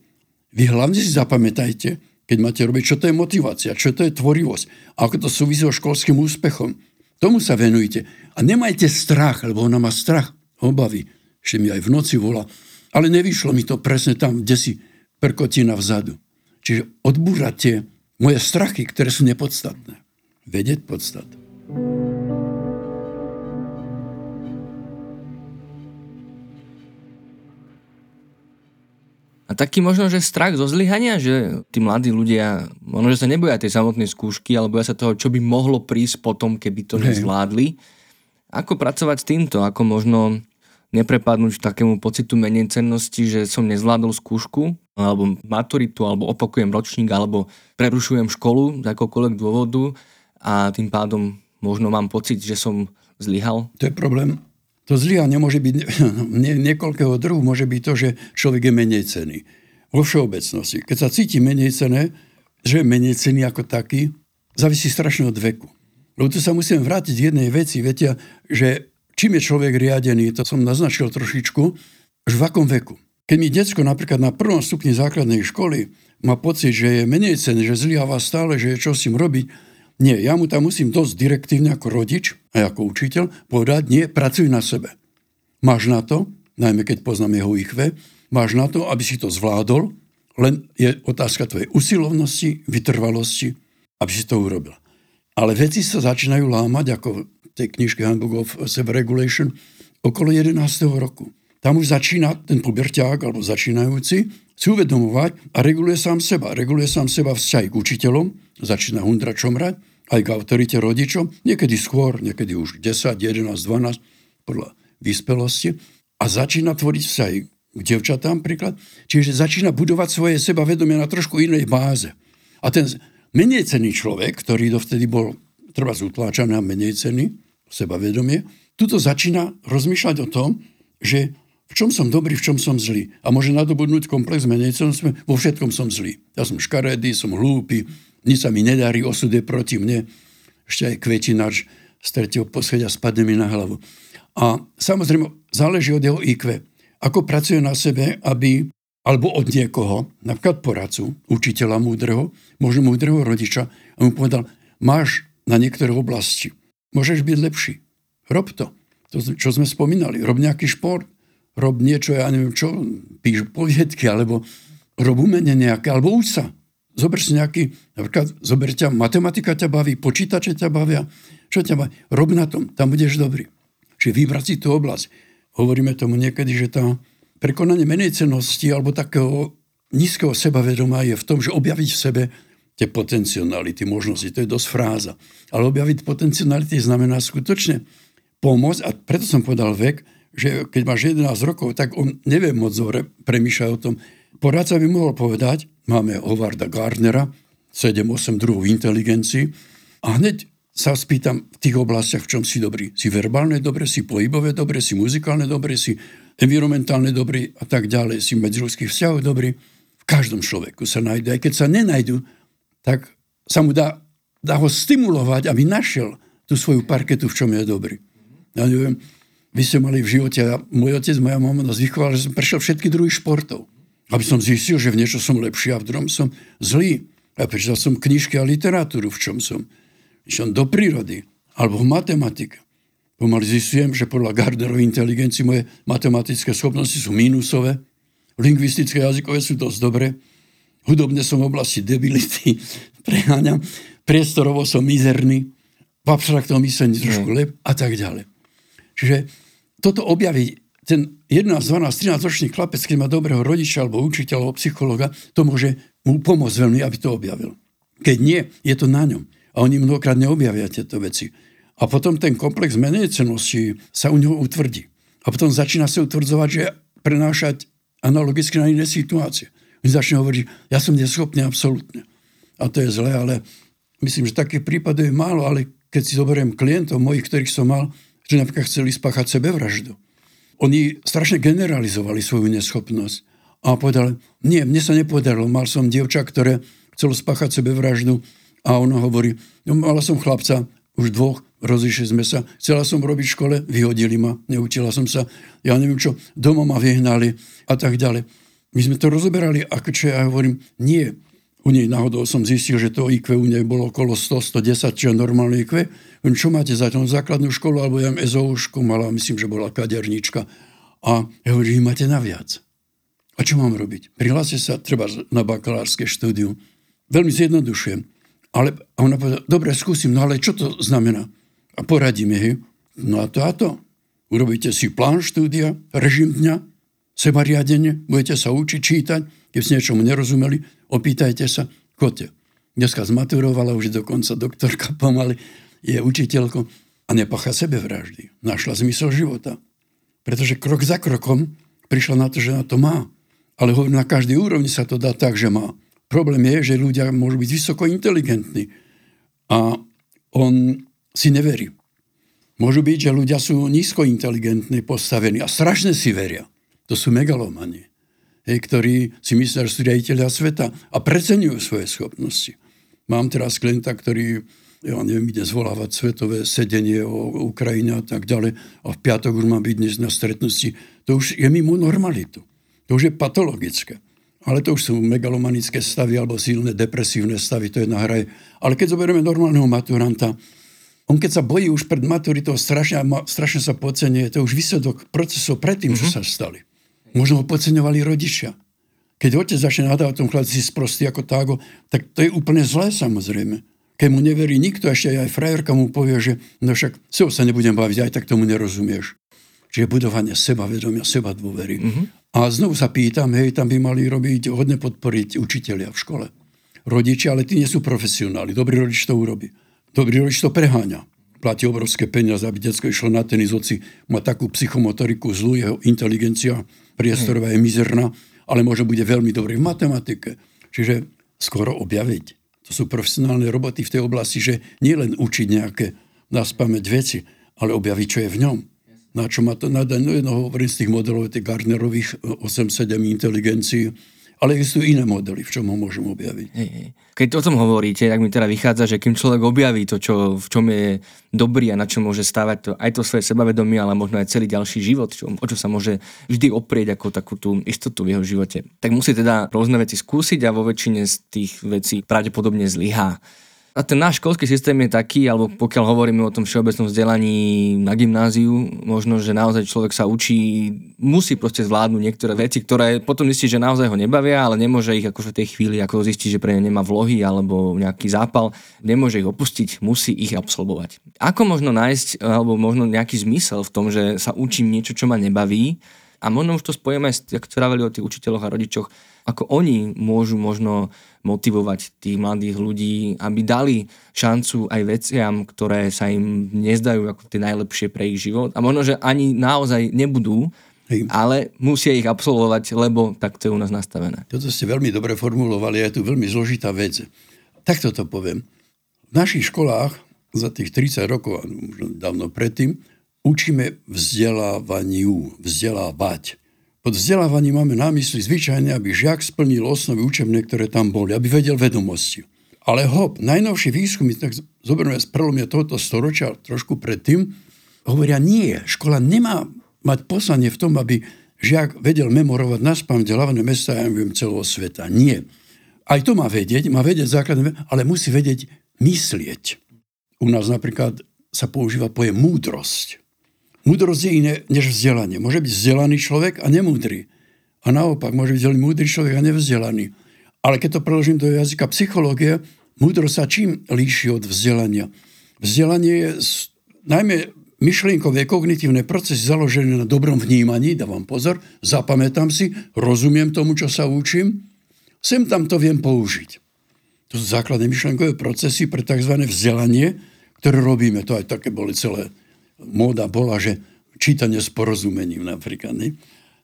Vy hlavne si zapamätajte, keď máte robiť, čo to je motivácia, čo to je tvorivosť, ako to súvisí so školským úspechom. Tomu sa venujte. A nemajte strach, lebo ona má strach, obavy. Ešte mi aj v noci volá. Ale nevyšlo mi to presne tam, kde si perkotina vzadu. Čiže odbúrate moje strachy, ktoré sú nepodstatné. Vedieť podstatu. A taký možno, že strach zo zlyhania, že tí mladí ľudia možno, že sa neboja tej samotnej skúšky, alebo boja sa toho, čo by mohlo prísť potom, keby to nezvládli. Ako pracovať s týmto? Ako možno neprepadnúť takému pocitu menej cennosti, že som nezvládol skúšku, alebo maturitu, alebo opakujem ročník, alebo prerušujem školu z akokoľvek dôvodu a tým pádom možno mám pocit, že som zlyhal? To je problém to zlyhanie môže byť nie, niekoľkého druhu, môže byť to, že človek je menej cený. Vo všeobecnosti. Keď sa cíti menej cené, že je menej cený ako taký, závisí strašne od veku. Lebo tu sa musím vrátiť k jednej veci. Viete, že čím je človek riadený, to som naznačil trošičku, že v akom veku. Keď mi detsko napríklad na prvom stupni základnej školy má pocit, že je menej cený, že zlyháva stále, že je čo s tým robiť, nie, ja mu tam musím dosť direktívne ako rodič a ako učiteľ povedať, nie, pracuj na sebe. Máš na to, najmä keď poznám jeho IQ, máš na to, aby si to zvládol, len je otázka tvojej usilovnosti, vytrvalosti, aby si to urobil. Ale veci sa začínajú lámať, ako v tej knižke Handbook of Self-Regulation, okolo 11. roku. Tam už začína ten puberťák alebo začínajúci si uvedomovať a reguluje sám seba. Reguluje sám seba vzťahy k učiteľom, začína hundra čomrať, aj k autorite rodičom, niekedy skôr, niekedy už 10, 11, 12, podľa vyspelosti. A začína tvoriť vzťahy k devčatám príklad. Čiže začína budovať svoje sebavedomie na trošku inej báze. A ten menej cený človek, ktorý dovtedy bol treba zutláčaný a menej cený, sebavedomie, tuto začína rozmýšľať o tom, že v čom som dobrý, v čom som zlý. A môže nadobudnúť komplex menej cenosti, vo všetkom som zlý. Ja som škaredý, som hlúpy, nič sa mi nedarí, osud je proti mne. Ešte aj kvetinač z tretieho poschodia spadne mi na hlavu. A samozrejme, záleží od jeho IQ. Ako pracuje na sebe, aby, alebo od niekoho, napríklad poradcu, učiteľa múdreho, možno múdreho rodiča, a mu povedal, máš na niektoré oblasti, môžeš byť lepší. Rob to. To, čo sme spomínali. Rob nejaký šport, rob niečo, ja neviem čo, píš poviedky, alebo rob umenie nejaké, alebo uč sa. Zober si nejaký, napríklad, zober ťa, matematika ťa baví, počítače ťa bavia, čo ťa baví, rob na tom, tam budeš dobrý. Čiže vybrať si tú oblasť. Hovoríme tomu niekedy, že tá prekonanie menej cenosti alebo takého nízkeho sebavedomia je v tom, že objaviť v sebe tie potenciality, možnosti, to je dosť fráza. Ale objaviť potenciality znamená skutočne pomôcť a preto som povedal vek, že keď máš 11 rokov, tak on nevie moc dobre premýšľať o tom. Poradca by mohol povedať, máme Hovarda Gardnera, 7-8 druhov inteligencii a hneď sa spýtam v tých oblastiach, v čom si dobrý. Si verbálne dobre, si pohybové dobre, si muzikálne dobre, si environmentálne dobrý a tak ďalej, si medziludských vzťahov dobrý. V každom človeku sa nájde. Aj keď sa nenajdu, tak sa mu dá, dá ho stimulovať, aby našiel tú svoju parketu, v čom je dobrý. Ja neviem, vy ste mali v živote, a môj otec, moja mama nás vychovala, že som prešiel všetky druhy športov. Aby som zistil, že v niečo som lepší a v druhom som zlý. A prečítal som knižky a literatúru, v čom som. Išiel do prírody, alebo v matematike. Pomaly zistujem, že podľa Gardnerovej inteligencii moje matematické schopnosti sú mínusové, lingvistické jazykové sú dosť dobré, hudobne som v oblasti debility, preháňam, priestorovo som mizerný, v abstraktnom myslení trošku lep a tak ďalej. Čiže toto objaví ten 11, 12, 13 ročný chlapec, keď má dobrého rodiča alebo učiteľa alebo psychologa, to môže mu pomôcť veľmi, aby to objavil. Keď nie, je to na ňom. A oni mnohokrát neobjavia tieto veci. A potom ten komplex menejcenosti sa u neho utvrdí. A potom začína sa utvrdzovať, že prenášať analogicky na iné situácie. On začne hovoriť, ja som neschopný absolútne. A to je zlé, ale myslím, že také prípady je málo, ale keď si zoberiem klientov mojich, ktorých som mal, že napríklad chceli spáchať sebevraždu. Oni strašne generalizovali svoju neschopnosť a povedali, nie, mne sa nepodarilo, mal som dievča, ktoré chcelo spáchať sebevraždu a ona hovorí, no mala som chlapca, už dvoch, rozišli sme sa, chcela som robiť v škole, vyhodili ma, neučila som sa, ja neviem čo, doma ma vyhnali a tak ďalej. My sme to rozoberali, ako čo ja hovorím, nie, u nej náhodou som zistil, že to IQ u nej bolo okolo 100, 110, čiže normálne IQ. Čo máte za to? Základnú školu, alebo ja SOUšku mala, myslím, že bola kaderníčka. A ja hovorím, máte naviac. A čo mám robiť? Prihláste sa treba na bakalárske štúdium. Veľmi zjednodušujem. Ale a ona povedala, dobre, skúsim, no ale čo to znamená? A poradíme, hej. No a to a to. Urobíte si plán štúdia, režim dňa, seba riadenie, budete sa učiť čítať, keď ste niečomu nerozumeli, opýtajte sa, kote. Dneska zmaturovala, už dokonca doktorka pomaly, je učiteľko a nepacha sebevraždy. Našla zmysel života. Pretože krok za krokom prišla na to, že na to má. Ale hovorím, na každej úrovni sa to dá tak, že má. Problém je, že ľudia môžu byť vysoko inteligentní a on si neverí. Môžu byť, že ľudia sú nízko inteligentní, postavení a strašne si veria. To sú megalomani hej, ktorí si myslia, že sú riaditeľia sveta a preceňujú svoje schopnosti. Mám teraz klienta, ktorý ja neviem, ide zvolávať svetové sedenie o Ukrajine a tak ďalej a v piatok už má byť dnes na stretnosti. To už je mimo normalitu. To už je patologické. Ale to už sú megalomanické stavy alebo silné depresívne stavy, to je na hraje. Ale keď zoberieme normálneho maturanta, on keď sa bojí už pred maturitou strašne, strašne sa podceňuje, to je už výsledok procesov predtým, mm-hmm. čo sa stali. Možno ho podceňovali rodičia. Keď otec začne nadávať tom chlapci sprostý ako tágo, tak to je úplne zlé samozrejme. Keď mu neverí nikto, ešte aj frajerka mu povie, že no však s sa nebudem baviť, aj tak tomu nerozumieš. Čiže budovanie seba vedomia, seba dôvery. Mm-hmm. A znovu sa pýtam, hej, tam by mali robiť, hodne podporiť učiteľia v škole. Rodičia, ale tí nie sú profesionáli. Dobrý rodič to urobí. Dobrý rodič to preháňa platí obrovské peniaze, aby detsko išlo na tenis, hoci má takú psychomotoriku zlú, jeho inteligencia priestorová je mizerná, ale možno bude veľmi dobrý v matematike. Čiže skoro objaviť. To sú profesionálne roboty v tej oblasti, že nielen učiť nejaké na spameť veci, ale objaviť, čo je v ňom. Na čo má to nadať? No jedno hovorím z tých modelov, tých Gardnerových 8-7 inteligencií, ale existujú iné modely, v čom ho môžem objaviť. Keď o tom hovoríte, tak mi teda vychádza, že kým človek objaví to, čo, v čom je dobrý a na čo môže stávať to, aj to svoje sebavedomie, ale možno aj celý ďalší život, čo, o čo sa môže vždy oprieť ako takú tú istotu v jeho živote, tak musí teda rôzne veci skúsiť a vo väčšine z tých vecí pravdepodobne zlyhá. A ten náš školský systém je taký, alebo pokiaľ hovoríme o tom všeobecnom vzdelaní na gymnáziu, možno, že naozaj človek sa učí, musí proste zvládnuť niektoré veci, ktoré potom zistí, že naozaj ho nebavia, ale nemôže ich akože v tej chvíli, ako zistí, že pre ne nemá vlohy alebo nejaký zápal, nemôže ich opustiť, musí ich absolvovať. Ako možno nájsť, alebo možno nejaký zmysel v tom, že sa učím niečo, čo ma nebaví, A možno už to spojíme, ako ste o tých učiteľoch a rodičoch, ako oni môžu možno motivovať tých mladých ľudí, aby dali šancu aj veciam, ktoré sa im nezdajú ako tie najlepšie pre ich život. A možno, že ani naozaj nebudú, Hej. ale musia ich absolvovať, lebo tak to je u nás nastavené. Toto ste veľmi dobre formulovali, je tu veľmi zložitá vec. Takto to poviem. V našich školách za tých 30 rokov, možno dávno predtým, učíme vzdelávaniu, vzdelávať. Pod vzdelávaním máme na mysli zvyčajne, aby žiak splnil osnovy učebné, ktoré tam boli, aby vedel vedomosti. Ale hop, najnovšie výskumy, tak zoberme z prelomia tohoto storočia, trošku predtým, hovoria nie, škola nemá mať poslanie v tom, aby žiak vedel memorovať na spamäť hlavné mesta, ja neviem, celého sveta. Nie. Aj to má vedieť, má vedieť základné, ale musí vedieť myslieť. U nás napríklad sa používa pojem múdrosť. Múdrosť je iné než vzdelanie. Môže byť vzdelaný človek a nemúdry. A naopak, môže byť múdry človek a nevzdelaný. Ale keď to preložím do jazyka psychológie, múdrosť sa čím líši od vzdelania? Vzdelanie je najmä myšlienkové kognitívne procesy založené na dobrom vnímaní, dávam pozor, zapamätám si, rozumiem tomu, čo sa učím, sem tam to viem použiť. To sú základné myšlienkové procesy pre tzv. vzdelanie, ktoré robíme. To aj také boli celé móda bola, že čítanie s porozumením napríklad. Nie?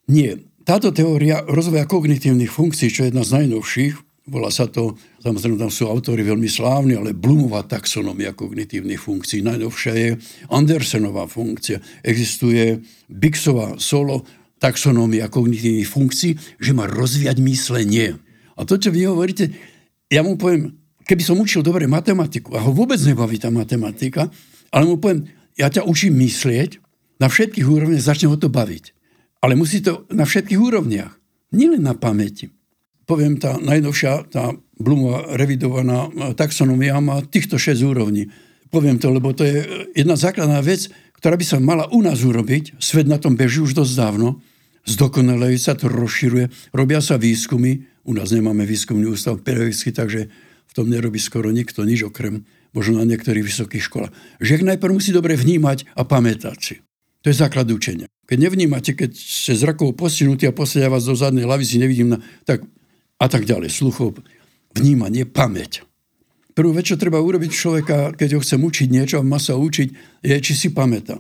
Nie. Táto teória rozvoja kognitívnych funkcií, čo je jedna z najnovších, volá sa to, samozrejme tam sú autory veľmi slávni, ale Blumová taxonomia kognitívnych funkcií. Najnovšia je Andersenová funkcia. Existuje Bixová solo taxonómia kognitívnych funkcií, že má rozvíjať myslenie. A to, čo vy hovoríte, ja mu poviem, keby som učil dobre matematiku, a ho vôbec nebaví tá matematika, ale mu poviem, ja ťa učím myslieť, na všetkých úrovniach začne ho to baviť. Ale musí to na všetkých úrovniach. Nielen na pamäti. Poviem, tá najnovšia, tá Blumová revidovaná taxonomia má týchto 6 úrovní. Poviem to, lebo to je jedna základná vec, ktorá by sa mala u nás urobiť. Svet na tom beží už dosť dávno. Zdokonaluje sa to, rozširuje. Robia sa výskumy. U nás nemáme výskumný ústav pedagogický, takže v tom nerobí skoro nikto nič okrem možno na niektorých vysokých školách. Žiak najprv musí dobre vnímať a pamätať si. To je základ učenia. Keď nevnímate, keď ste zrakovo postihnutí a posadia vás do zadnej si nevidím, na, tak a tak ďalej. Sluchov, vnímanie, pamäť. Prvú vec, čo treba urobiť človeka, keď ho chcem učiť niečo a má sa učiť, je, či si pamätá.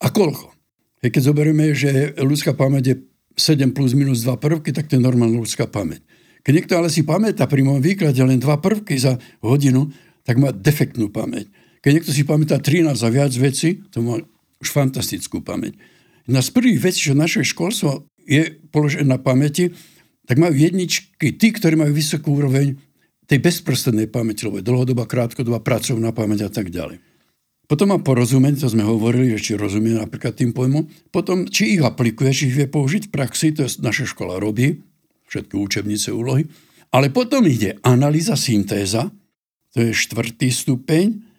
A koľko? Keď zoberieme, že ľudská pamäť je 7 plus minus 2 prvky, tak to je normálna ľudská pamäť. Keď niekto ale si pamätá pri môjom výklade len dva prvky za hodinu, tak má defektnú pamäť. Keď niekto si pamätá 13 a viac veci, to má už fantastickú pamäť. Jedna z prvých vecí, čo naše školstvo je položené na pamäti, tak majú jedničky tí, ktorí majú vysokú úroveň tej bezprostrednej pamäti, lebo je dlhodobá, krátkodobá, pracovná pamäť a tak ďalej. Potom má porozumieť, to sme hovorili, že či rozumie napríklad tým pojmom. Potom, či ich aplikuje, či ich vie použiť v praxi, to je naša škola robí, všetky učebnice, úlohy. Ale potom ide analýza, syntéza, to je štvrtý stupeň,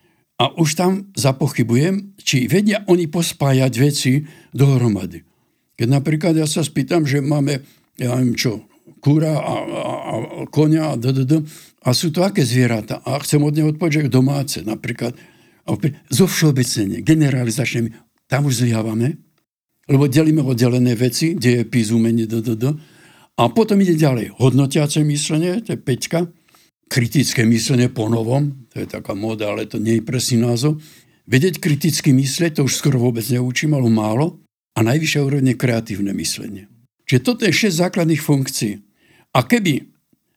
a už tam zapochybujem, či vedia oni pospájať veci dohromady. Keď napríklad ja sa spýtam, že máme, ja neviem čo, kúra a, a, a konia a ddd, a sú to aké zvieratá? A chcem od neho odpovedať, že domáce napríklad. A opäť, zo všeobecnenie, generalizačne, tam už zlyhávame, lebo delíme oddelené veci, kde je pís, umenie, ddd. A potom ide ďalej. Hodnotiace myslenie, to je peťka, kritické myslenie po novom, to je taká moda, ale to nie je presný názov. Vedieť kriticky myslieť, to už skoro vôbec neučím, ale málo. A najvyššia úroveň je kreatívne myslenie. Čiže toto je 6 základných funkcií. A keby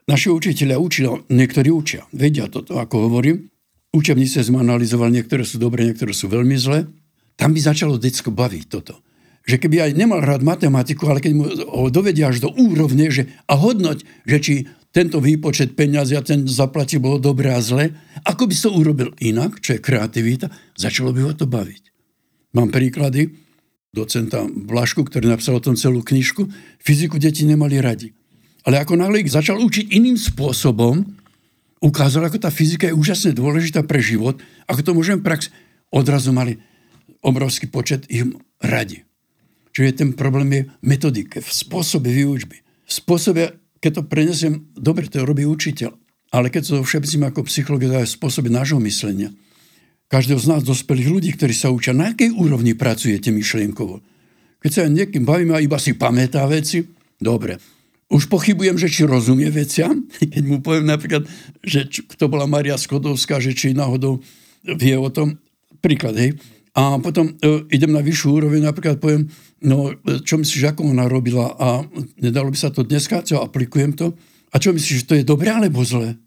naši učiteľia učili, niektorí učia, vedia toto, ako hovorím, učebnice sme analyzovali, niektoré sú dobré, niektoré sú veľmi zlé, tam by začalo decko baviť toto. Že keby aj nemal rád matematiku, ale keď mu ho dovedia až do úrovne, že a hodnoť, že či tento výpočet peňazí a ten zaplatí bolo dobré a zle. Ako by to urobil inak, čo je kreativita, začalo by ho to baviť. Mám príklady docenta Blašku, ktorý napísal o tom celú knižku. Fyziku deti nemali radi. Ale ako náhle ich začal učiť iným spôsobom, ukázal, ako tá fyzika je úžasne dôležitá pre život, ako to môžem prax, odrazu mali obrovský počet ich radi. Čiže ten problém je v metodike, v spôsobe výučby, v spôsobe keď to prenesiem, dobre, to robí učiteľ, ale keď to všeobecím ako psychológia, je spôsoby nášho myslenia. Každého z nás, dospelých ľudí, ktorí sa učia, na akej úrovni pracujete myšlienkovo? Keď sa niekým bavím a iba si pamätá veci, dobre. Už pochybujem, že či rozumie veciam, keď mu poviem napríklad, že kto bola Maria Skodovská, že či náhodou vie o tom. Príklad, hej. A potom e, idem na vyššiu úroveň, napríklad poviem, no čo myslíš, ako ona robila a nedalo by sa to dneska, čo aplikujem to. A čo myslíš, že to je dobré alebo zlé?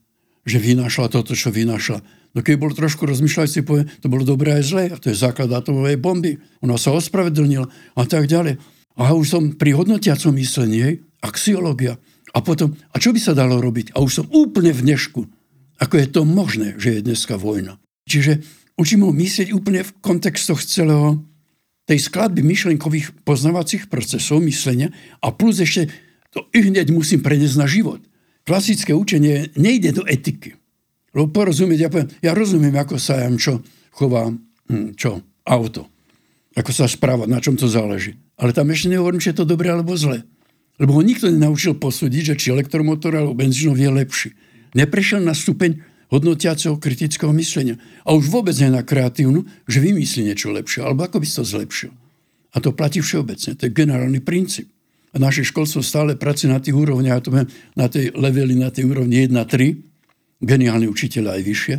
Že vynašla toto, čo vynašla. No keď bol trošku rozmýšľať, si povie, to bolo dobré aj zlé. A to je základ atomovej bomby. Ona sa ospravedlnila a tak ďalej. A už som pri hodnotiacom myslení, hej, axiológia. A potom, a čo by sa dalo robiť? A už som úplne v nešku. Ako je to možné, že je dneska vojna? Čiže učím ho myslieť úplne v kontextoch celého tej skladby myšlenkových poznávacích procesov myslenia a plus ešte to i hneď musím preniesť na život. Klasické učenie nejde do etiky. Lebo porozumieť, ja, poviem, ja rozumiem, ako sa ja čo chová, hm, čo, auto. Ako sa správa, na čom to záleží. Ale tam ešte nehovorím, či je to dobré alebo zlé. Lebo ho nikto nenaučil posúdiť, že či elektromotor alebo benzínov je lepší. Neprešiel na stupeň hodnotiaceho kritického myslenia. A už vôbec nie na kreatívnu, že vymyslí niečo lepšie, alebo ako by si to zlepšil. A to platí všeobecne. To je generálny princíp. A naše školstvo stále pracuje na tých úrovniach, na tej leveli, na tej úrovni 1-3, geniálni učiteľe aj vyššie,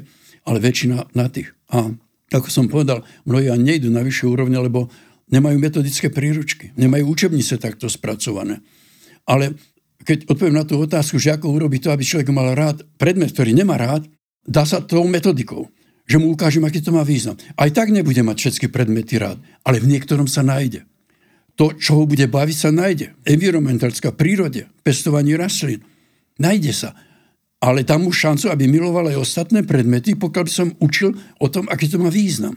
ale väčšina na tých. A ako som povedal, mnohí ani nejdu na vyššie úrovne, lebo nemajú metodické príručky, nemajú učebnice takto spracované. Ale keď odpoviem na tú otázku, že ako urobiť to, aby človek mal rád predmet, ktorý nemá rád, dá sa tou metodikou, že mu ukážem, aký to má význam. Aj tak nebude mať všetky predmety rád, ale v niektorom sa nájde. To, čo ho bude baviť, sa nájde. Environmentálska prírode, pestovanie rastlín. Nájde sa ale tam mu šancu, aby miloval aj ostatné predmety, pokiaľ by som učil o tom, aký to má význam.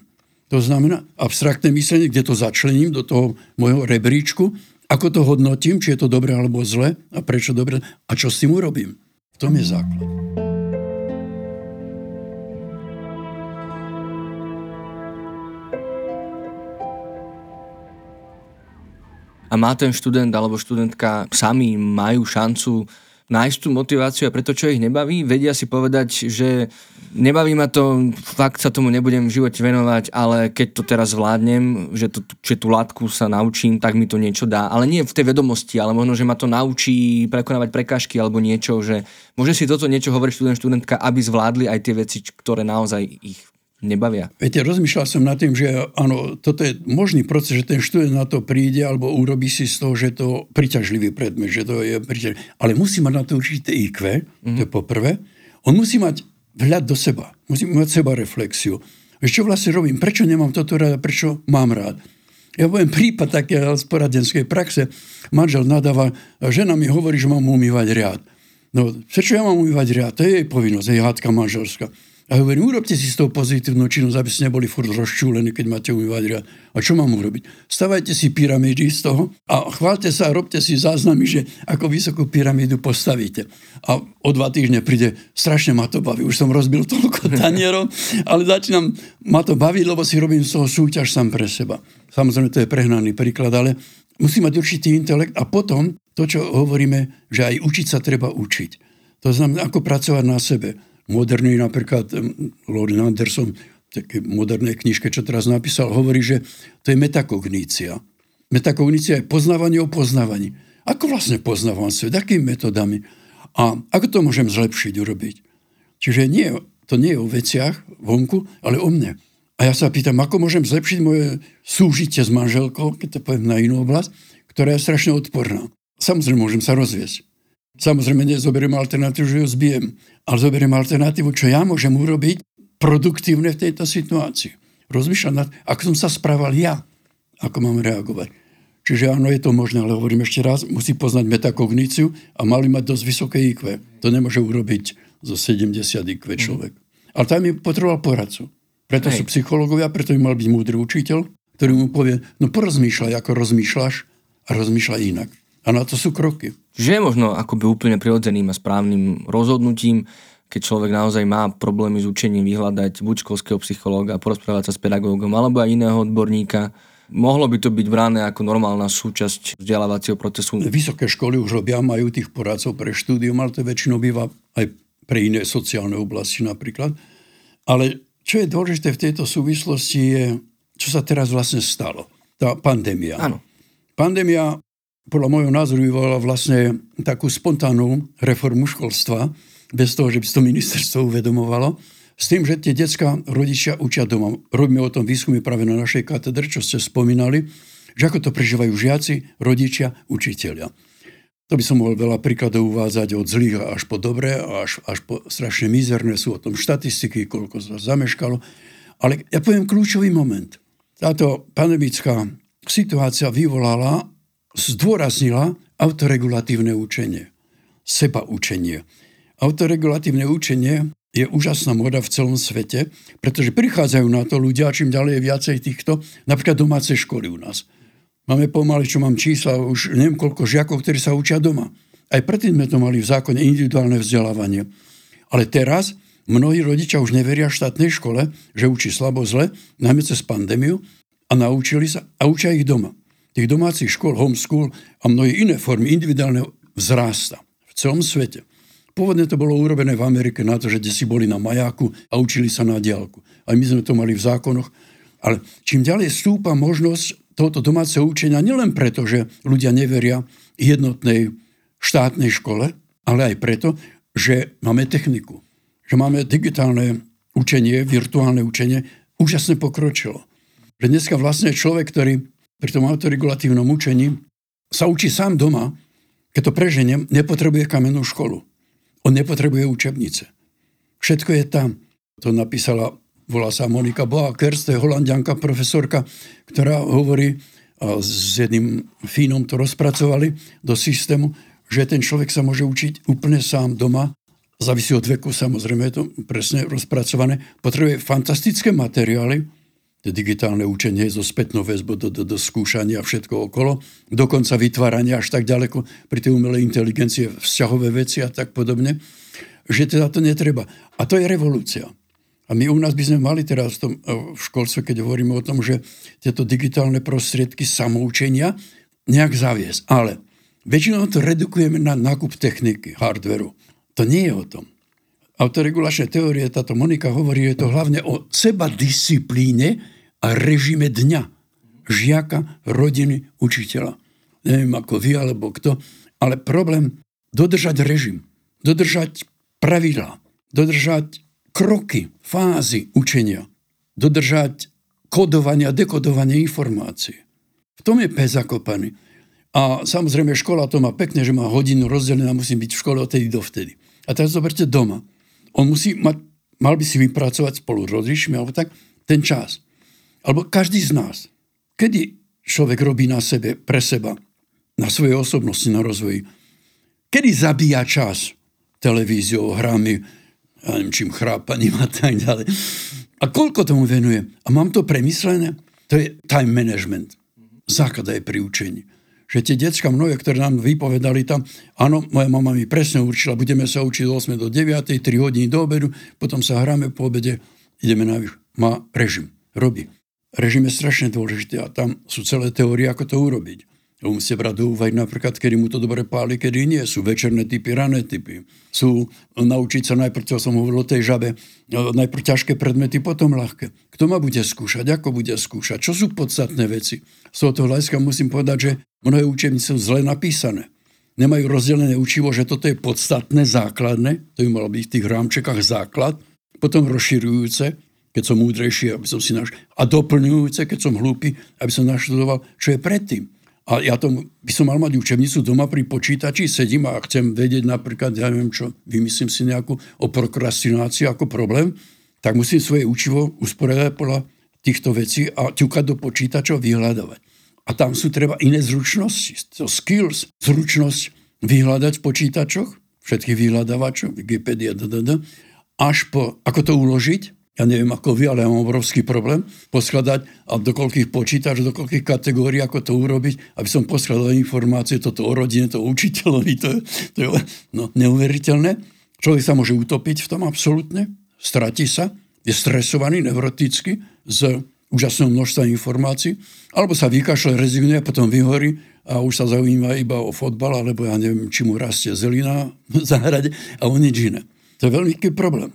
To znamená abstraktné myslenie, kde to začlením do toho môjho rebríčku, ako to hodnotím, či je to dobré alebo zle a prečo dobre a čo s tým urobím. V tom je základ. A má ten študent alebo študentka sami majú šancu nájsť tú motiváciu a preto, čo ich nebaví, vedia si povedať, že nebaví ma to, fakt sa tomu nebudem v živote venovať, ale keď to teraz zvládnem, že, to, že tú látku sa naučím, tak mi to niečo dá. Ale nie v tej vedomosti, ale možno, že ma to naučí prekonávať prekážky alebo niečo, že môže si toto niečo hovoriť študent, študentka, aby zvládli aj tie veci, ktoré naozaj ich nebavia. Viete, rozmýšľal som nad tým, že áno, toto je možný proces, že ten študent na to príde alebo urobí si z toho, že to priťažlivý predmet, že to je priťažlivý. Ale musí mať na to určité IQ, mm-hmm. to je poprvé. On musí mať vhľad do seba, musí mať seba reflexiu. Čo vlastne robím? Prečo nemám toto rád? Prečo mám rád? Ja poviem prípad také z poradenskej praxe. Manžel nadáva, žena mi hovorí, že mám umývať riad. No, prečo ja mám umývať riad? To je jej povinnosť, je hádka manželská. A hovorím, urobte si z toho pozitívnu činnosť, aby ste neboli furt rozčúlení, keď máte umývať riad. A čo mám urobiť? Stavajte si pyramídy z toho a chválte sa a robte si záznamy, že ako vysokú pyramídu postavíte. A o dva týždne príde, strašne ma to baví, už som rozbil toľko tanierov, ale začínam ma to baviť, lebo si robím z toho súťaž sám pre seba. Samozrejme, to je prehnaný príklad, ale musí mať určitý intelekt a potom to, čo hovoríme, že aj učiť sa treba učiť. To znamená, ako pracovať na sebe moderný napríklad Lord Anderson, také modernej knižke, čo teraz napísal, hovorí, že to je metakognícia. Metakognícia je poznávanie o poznávaní. Ako vlastne poznávam svet? Akými metodami? A ako to môžem zlepšiť, urobiť? Čiže nie, to nie je o veciach vonku, ale o mne. A ja sa pýtam, ako môžem zlepšiť moje súžitie s manželkou, keď to poviem na inú oblasť, ktorá je strašne odporná. Samozrejme, môžem sa rozviesť. Samozrejme, nezoberiem alternatívu, že ju zbijem, ale zoberiem alternatívu, čo ja môžem urobiť produktívne v tejto situácii. Rozmýšľam nad, ako som sa správal ja, ako mám reagovať. Čiže áno, je to možné, ale hovorím ešte raz, musí poznať metakogníciu a mali mať dosť vysoké IQ. To nemôže urobiť zo 70 IQ mhm. človek. Mm. Ale tam mi potreboval poradcu. Preto Hej. sú psychológovia, preto by mal byť múdry učiteľ, ktorý mu povie, no porozmýšľaj, ako rozmýšľaš a rozmýšľaj inak. A na to sú kroky. Čiže je možno akoby úplne prirodzeným a správnym rozhodnutím, keď človek naozaj má problémy s učením vyhľadať buď školského psychológa, porozprávať sa s pedagógom alebo aj iného odborníka. Mohlo by to byť brané ako normálna súčasť vzdelávacieho procesu. Vysoké školy už robia, majú tých poradcov pre štúdium, ale to väčšinou býva aj pre iné sociálne oblasti napríklad. Ale čo je dôležité v tejto súvislosti je, čo sa teraz vlastne stalo. Tá pandémia. Áno Pandémia podľa môjho názoru vyvolala vlastne takú spontánnu reformu školstva, bez toho, že by to ministerstvo uvedomovalo, s tým, že tie detská rodičia učia doma. Robíme o tom výskumy práve na našej katedre, čo ste spomínali, že ako to prežívajú žiaci, rodičia, učiteľia. To by som mohol veľa príkladov uvádzať od zlých až po dobré, až, až po strašne mizerné. Sú o tom štatistiky, koľko sa zameškalo. Ale ja poviem kľúčový moment. Táto pandemická situácia vyvolala, zdôraznila autoregulatívne učenie, seba učenie. Autoregulatívne učenie je úžasná moda v celom svete, pretože prichádzajú na to ľudia, čím ďalej je viacej týchto, napríklad domáce školy u nás. Máme pomaly, čo mám čísla, už neviem koľko žiakov, ktorí sa učia doma. Aj predtým sme to mali v zákone individuálne vzdelávanie. Ale teraz mnohí rodičia už neveria štátnej škole, že učí slabo zle, najmä cez pandémiu, a naučili sa a učia ich doma. Tých domácich škôl, homeschool a mnohé iné formy individuálneho vzrásta v celom svete. Pôvodne to bolo urobené v Amerike na to, že si boli na majáku a učili sa na diálku. Aj my sme to mali v zákonoch. Ale čím ďalej stúpa možnosť tohoto domáceho učenia, nielen preto, že ľudia neveria jednotnej štátnej škole, ale aj preto, že máme techniku. Že máme digitálne učenie, virtuálne učenie, úžasne pokročilo. Že dneska vlastne človek, ktorý pri tom autoregulatívnom učení sa učí sám doma, keď to preženiem, nepotrebuje kamennú školu. On nepotrebuje učebnice. Všetko je tam. To napísala, volá sa Monika Boakers, to je holandianka, profesorka, ktorá hovorí, a s jedným fínom to rozpracovali do systému, že ten človek sa môže učiť úplne sám doma, závisí od veku, samozrejme je to presne rozpracované, potrebuje fantastické materiály, digitálne učenie zo spätnou väzbou do, do, do skúšania a všetko okolo, dokonca vytvárania až tak ďaleko pri tej umelej inteligencie, vzťahové veci a tak podobne, že teda to netreba. A to je revolúcia. A my u nás by sme mali teraz v, tom, v školstve, keď hovoríme o tom, že tieto digitálne prostriedky samoučenia nejak zaviesť. Ale väčšinou to redukujeme na nákup techniky, hardveru. To nie je o tom. Autoregulačné teórie, táto Monika hovorí, je to hlavne o seba disciplíne a režime dňa žiaka, rodiny, učiteľa. Neviem ako vy alebo kto, ale problém dodržať režim, dodržať pravidla, dodržať kroky, fázy učenia, dodržať kodovanie a dekodovanie informácií. V tom je pes zakopaný. A samozrejme škola to má pekne, že má hodinu rozdelená, musím byť v škole od tedy do vtedy. A teraz zoberte doma. On musí mať, mal by si vypracovať spolu s rodičmi alebo tak ten čas alebo každý z nás, kedy človek robí na sebe, pre seba, na svojej osobnosti, na rozvoji, kedy zabíja čas televíziou, hrami, ja neviem čím, chrápaním a tak ďalej. A koľko tomu venuje? A mám to premyslené? To je time management. Základ aj pri učení. Že tie decka mnohé, ktoré nám vypovedali tam, áno, moja mama mi presne určila, budeme sa učiť od 8 do 9, 3 hodiny do obedu, potom sa hráme po obede, ideme na výš. Má režim, robí režim je strašne dôležitý a tam sú celé teórie, ako to urobiť. Musíte brať do úvahy napríklad, kedy mu to dobre páli, kedy nie. Sú večerné typy, rané typy. Sú naučiť sa najprv, čo som hovoril o tej žabe, najprv ťažké predmety, potom ľahké. Kto ma bude skúšať, ako bude skúšať, čo sú podstatné veci. Z tohoto hľadiska musím povedať, že mnohé učebnice sú zle napísané. Nemajú rozdelené učivo, že toto je podstatné, základné, to by malo byť v tých rámčekách základ, potom rozširujúce, keď som múdrejší, aby som si naš... A doplňujúce, keď som hlúpy, aby som naštudoval, čo je predtým. A ja to, by som mal mať učebnicu doma pri počítači, sedím a chcem vedieť napríklad, ja neviem čo, vymyslím si nejakú o prokrastinácii ako problém, tak musím svoje učivo usporiadať podľa týchto vecí a ťukať do počítačov, vyhľadávať. A tam sú treba iné zručnosti, to skills, zručnosť vyhľadať v počítačoch, všetkých vyhľadávačov, Wikipedia, až po, ako to uložiť, ja neviem ako vy, ale ja mám obrovský problém poskladať a do koľkých počítač, do koľkých kategórií, ako to urobiť, aby som poskladal informácie toto o rodine, to o učiteľovi, to, to je no, neuveriteľné. Človek sa môže utopiť v tom absolútne, stratí sa, je stresovaný, neurotický z úžasného množstva informácií, alebo sa vykašle, rezignuje, potom vyhorí a už sa zaujíma iba o fotbal, alebo ja neviem, či mu rastie zelina v záhrade a o nič iné. To je veľký problém.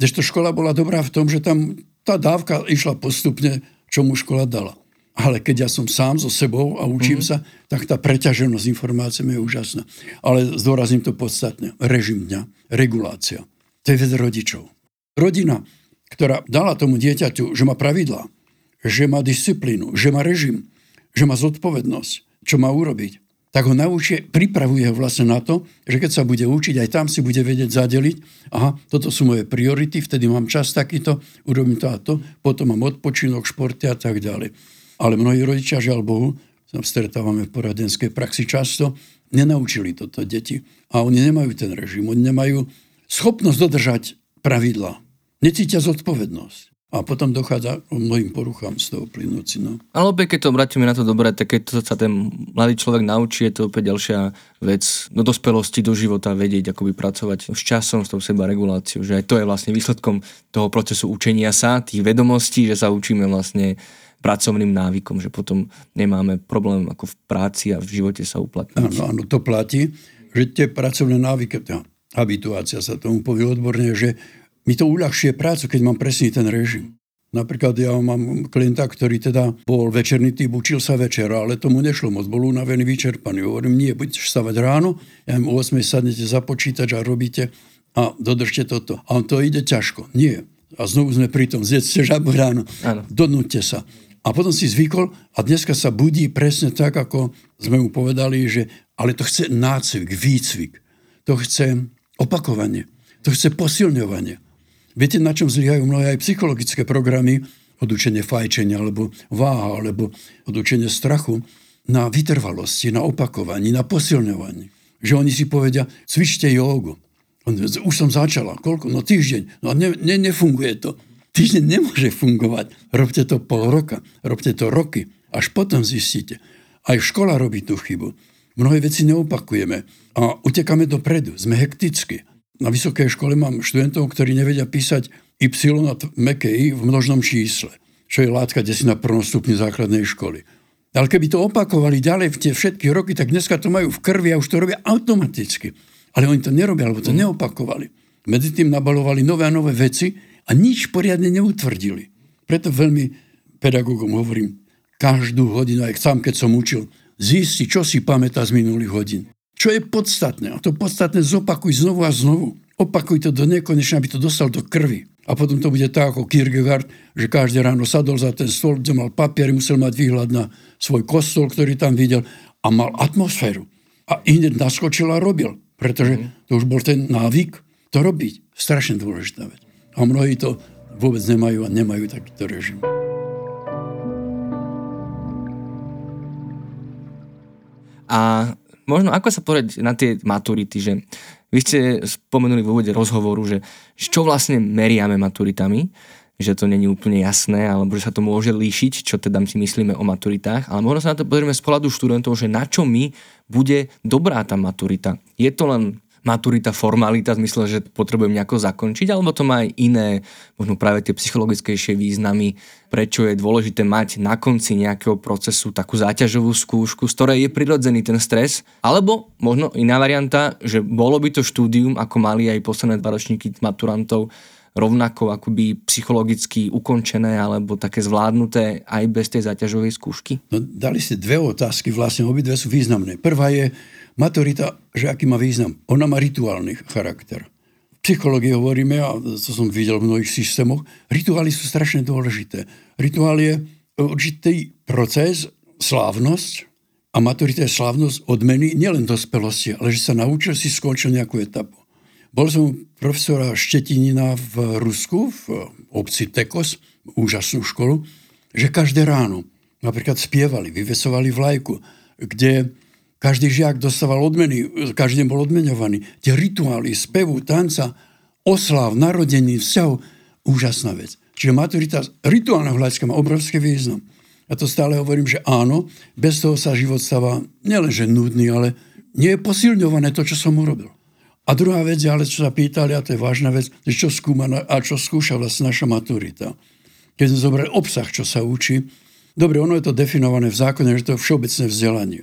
Kdežto škola bola dobrá v tom, že tam tá dávka išla postupne, čo mu škola dala. Ale keď ja som sám so sebou a učím mm-hmm. sa, tak tá preťaženosť informáciami je úžasná. Ale zdôrazním to podstatne. Režim dňa, regulácia. To je vec rodičov. Rodina, ktorá dala tomu dieťaťu, že má pravidlá, že má disciplínu, že má režim, že má zodpovednosť, čo má urobiť, tak ho naučí, pripravuje ho vlastne na to, že keď sa bude učiť, aj tam si bude vedieť zadeliť, aha, toto sú moje priority, vtedy mám čas takýto, urobím to a to, potom mám odpočinok, športy a tak ďalej. Ale mnohí rodičia, žiaľ Bohu, sa stretávame v poradenskej praxi často, nenaučili toto deti. A oni nemajú ten režim, oni nemajú schopnosť dodržať pravidla. Necítia zodpovednosť. A potom dochádza k mnohým poruchám z toho plynúci. No. Ale opäť, keď to obrátime na to dobre, tak keď to sa ten mladý človek naučí, je to opäť ďalšia vec do dospelosti, do života, vedieť, ako by pracovať s časom, s tou seba reguláciou. Že aj to je vlastne výsledkom toho procesu učenia sa, tých vedomostí, že sa učíme vlastne pracovným návykom, že potom nemáme problém ako v práci a v živote sa uplatniť. Áno, áno, to platí, že tie pracovné návyky, tá habituácia sa tomu povie odborne, že mi to uľahčuje prácu, keď mám presný ten režim. Napríklad ja mám klienta, ktorý teda bol večerný typ, učil sa večer, ale tomu nešlo moc, bol unavený, vyčerpaný. Hovorím, nie, budete stavať ráno, ja im o 8 sadnete za počítač a robíte a dodržte toto. A on to ide ťažko. Nie. A znovu sme pri tom, zjedzte žabu ráno, ano. sa. A potom si zvykol a dneska sa budí presne tak, ako sme mu povedali, že ale to chce nácvik, výcvik. To chce opakovanie. To chce posilňovanie. Viete, na čom zlyhajú mnohé aj psychologické programy, odučenie fajčenia, alebo váha, alebo odučenie strachu, na vytrvalosti, na opakovaní, na posilňovaní. Že oni si povedia, cvičte jogu. Už som začala. Koľko? No týždeň. No ne, ne, nefunguje to. Týždeň nemôže fungovať. Robte to pol roka. Robte to roky. Až potom zistíte. Aj škola robí tú chybu. Mnohé veci neopakujeme. A utekáme dopredu. Sme hekticky na vysokej škole mám študentov, ktorí nevedia písať y a meké i v množnom čísle, čo je látka desi na prvom stupni základnej školy. Ale keby to opakovali ďalej v tie všetky roky, tak dneska to majú v krvi a už to robia automaticky. Ale oni to nerobia, alebo to neopakovali. Medzi tým nabalovali nové a nové veci a nič poriadne neutvrdili. Preto veľmi pedagógom hovorím, každú hodinu, aj sám keď som učil, zisti, čo si pamätá z minulých hodín. Čo je podstatné? A to podstatné zopakuj znovu a znovu. Opakuj to do nekonečna, aby to dostal do krvi. A potom to bude tak ako Kierkegaard, že každé ráno sadol za ten stôl, kde mal papier, musel mať výhľad na svoj kostol, ktorý tam videl a mal atmosféru. A hneď naskočil a robil, pretože mhm. to už bol ten návyk to robiť. Strašne dôležitá vec. A mnohí to vôbec nemajú a nemajú takýto režim. A možno ako sa povedať na tie maturity, že vy ste spomenuli v úvode rozhovoru, že čo vlastne meriame maturitami, že to není úplne jasné, alebo že sa to môže líšiť, čo teda si myslíme o maturitách, ale možno sa na to pozrieme z pohľadu študentov, že na čo mi bude dobrá tá maturita. Je to len maturita formalita v zmysle, že potrebujem nejako zakončiť, alebo to má aj iné, možno práve tie psychologickejšie významy, prečo je dôležité mať na konci nejakého procesu takú záťažovú skúšku, z ktorej je prirodzený ten stres, alebo možno iná varianta, že bolo by to štúdium, ako mali aj posledné dva ročníky maturantov, rovnako akoby psychologicky ukončené alebo také zvládnuté aj bez tej záťažovej skúšky? No, dali ste dve otázky, vlastne obidve sú významné. Prvá je, Maturita, že aký má význam? Ona má rituálny charakter. V psychológii hovoríme, a to som videl v mnohých systémoch, rituály sú strašne dôležité. Rituál je určitý proces, slávnosť, a maturita je slávnosť odmeny nielen dospelosti, ale že sa naučil si skončil nejakú etapu. Bol som profesora Štetinina v Rusku, v obci Tekos, úžasnú školu, že každé ráno napríklad spievali, vyvesovali vlajku, kde každý žiak dostával odmeny, každý bol odmenovaný. Tie rituály, spevu, tanca, oslav, narodení, vzťahu, úžasná vec. Čiže maturita rituálneho hľadiska má obrovský význam. Ja to stále hovorím, že áno, bez toho sa život stáva nielenže nudný, ale nie je posilňované to, čo som urobil. A druhá vec, ale čo sa pýtali, a to je vážna vec, čo skúma a čo skúša vlastne naša maturita. Keď sme zobrali obsah, čo sa učí, dobre, ono je to definované v zákone, že to je všeobecné vzdelanie.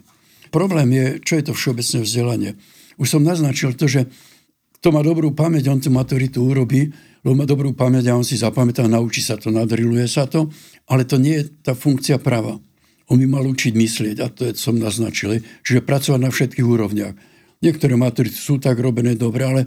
Problém je, čo je to všeobecné vzdelanie. Už som naznačil to, že kto má dobrú pamäť, on tú maturitu urobí, lebo má dobrú pamäť a on si zapamätá, naučí sa to, nadriluje sa to, ale to nie je tá funkcia práva. On by mal učiť myslieť, a to je, som naznačil, čiže pracovať na všetkých úrovniach. Niektoré maturity sú tak robené dobre, ale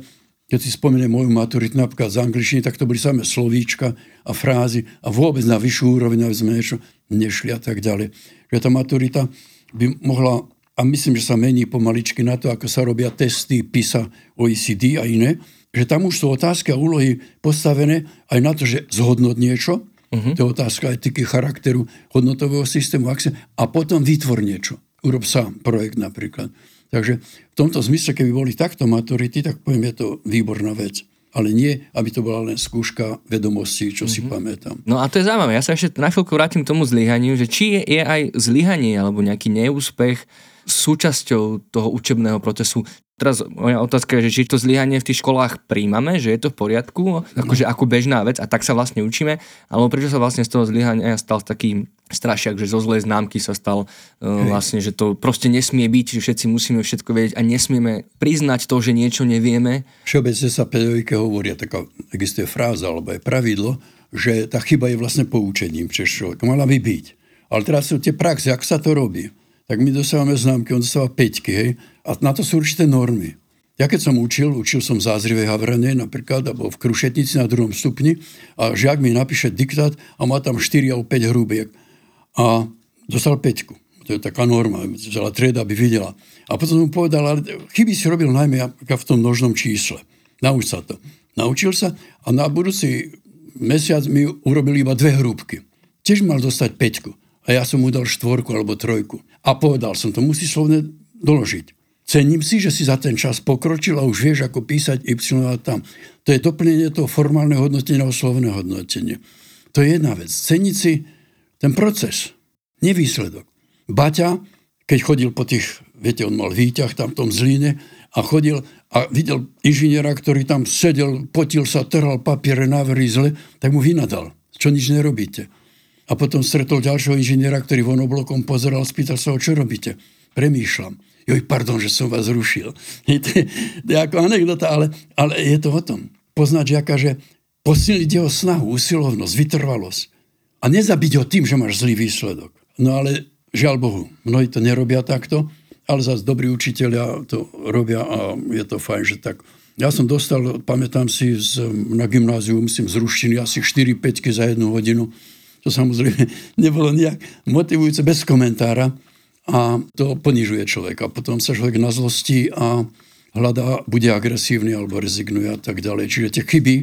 keď si spomeniem moju maturitu napríklad z angličtiny, tak to boli samé slovíčka a frázy a vôbec na vyššiu úroveň, aby sme niečo nešli a tak ďalej. Že tá maturita by mohla, a myslím, že sa mení pomaličky na to, ako sa robia testy PISA, OECD a iné, že tam už sú otázky a úlohy postavené aj na to, že zhodnot niečo, uh-huh. to je otázka etiky, charakteru, hodnotového systému, a potom vytvor niečo. Urob sám projekt napríklad. Takže v tomto zmysle, keby boli takto maturity, tak poviem, je to výborná vec. Ale nie, aby to bola len skúška vedomostí, čo mm-hmm. si mhm. pamätám. No a to je zaujímavé. Ja sa ešte na chvíľku vrátim k tomu zlyhaniu, že či je, je aj zlyhanie alebo nejaký neúspech súčasťou toho učebného procesu. Teraz moja otázka je, že či to zlyhanie v tých školách príjmame, že je to v poriadku, akože ako bežná vec a tak sa vlastne učíme, alebo prečo sa vlastne z toho zlyhania stal taký strašiak, že zo zlej známky sa stal uh, vlastne, že to proste nesmie byť, že všetci musíme všetko vedieť a nesmieme priznať to, že niečo nevieme. Všeobecne sa pedagogike hovoria, taká existuje fráza alebo je pravidlo, že tá chyba je vlastne poučením, čo mala by byť. Ale teraz sú tie praxe, ak sa to robí tak my dostávame známky, on dostáva peťky, hej, a na to sú určité normy. Ja keď som učil, učil som v Zázrivej Havrane napríklad, alebo v Krušetnici na druhom stupni a žiak mi napíše diktát a má tam 4 alebo 5 hrubiek. A dostal peťku. To je taká norma, celá trieda by videla. A potom mu povedal, ale chyby si robil najmä v tom množnom čísle. Nauč sa to. Naučil sa a na budúci mesiac mi urobil iba dve hrúbky. Tiež mal dostať peťku a ja som mu dal štvorku alebo trojku. A povedal som, to musí slovne doložiť. Cením si, že si za ten čas pokročil a už vieš, ako písať Y a tam. To je doplnenie toho formálneho hodnotenia o slovné hodnotenie. To je jedna vec. Ceniť si ten proces, nevýsledok. Baťa, keď chodil po tých, viete, on mal výťah tam v tom zlíne a chodil a videl inžiniera, ktorý tam sedel, potil sa, trhal papiere, návrhy zle, tak mu vynadal. Čo nič nerobíte. A potom stretol ďalšieho inžiniera, ktorý von oblokom pozeral, spýtal sa ho, čo robíte. Premýšľam. Joj, pardon, že som vás rušil. to, je, ako anekdota, ale, ale je to o tom. Poznať žiaka, že posilniť jeho snahu, usilovnosť, vytrvalosť. A nezabiť ho tým, že máš zlý výsledok. No ale žiaľ Bohu, mnohí to nerobia takto, ale zase dobrí učiteľia to robia a je to fajn, že tak. Ja som dostal, pamätám si, z, na gymnáziu, myslím, z ruštiny asi 4-5 za jednu hodinu čo samozrejme nebolo nejak motivujúce bez komentára a to ponižuje človeka. Potom sa človek na zlosti a hľadá, bude agresívny alebo rezignuje a tak ďalej. Čiže tie chyby,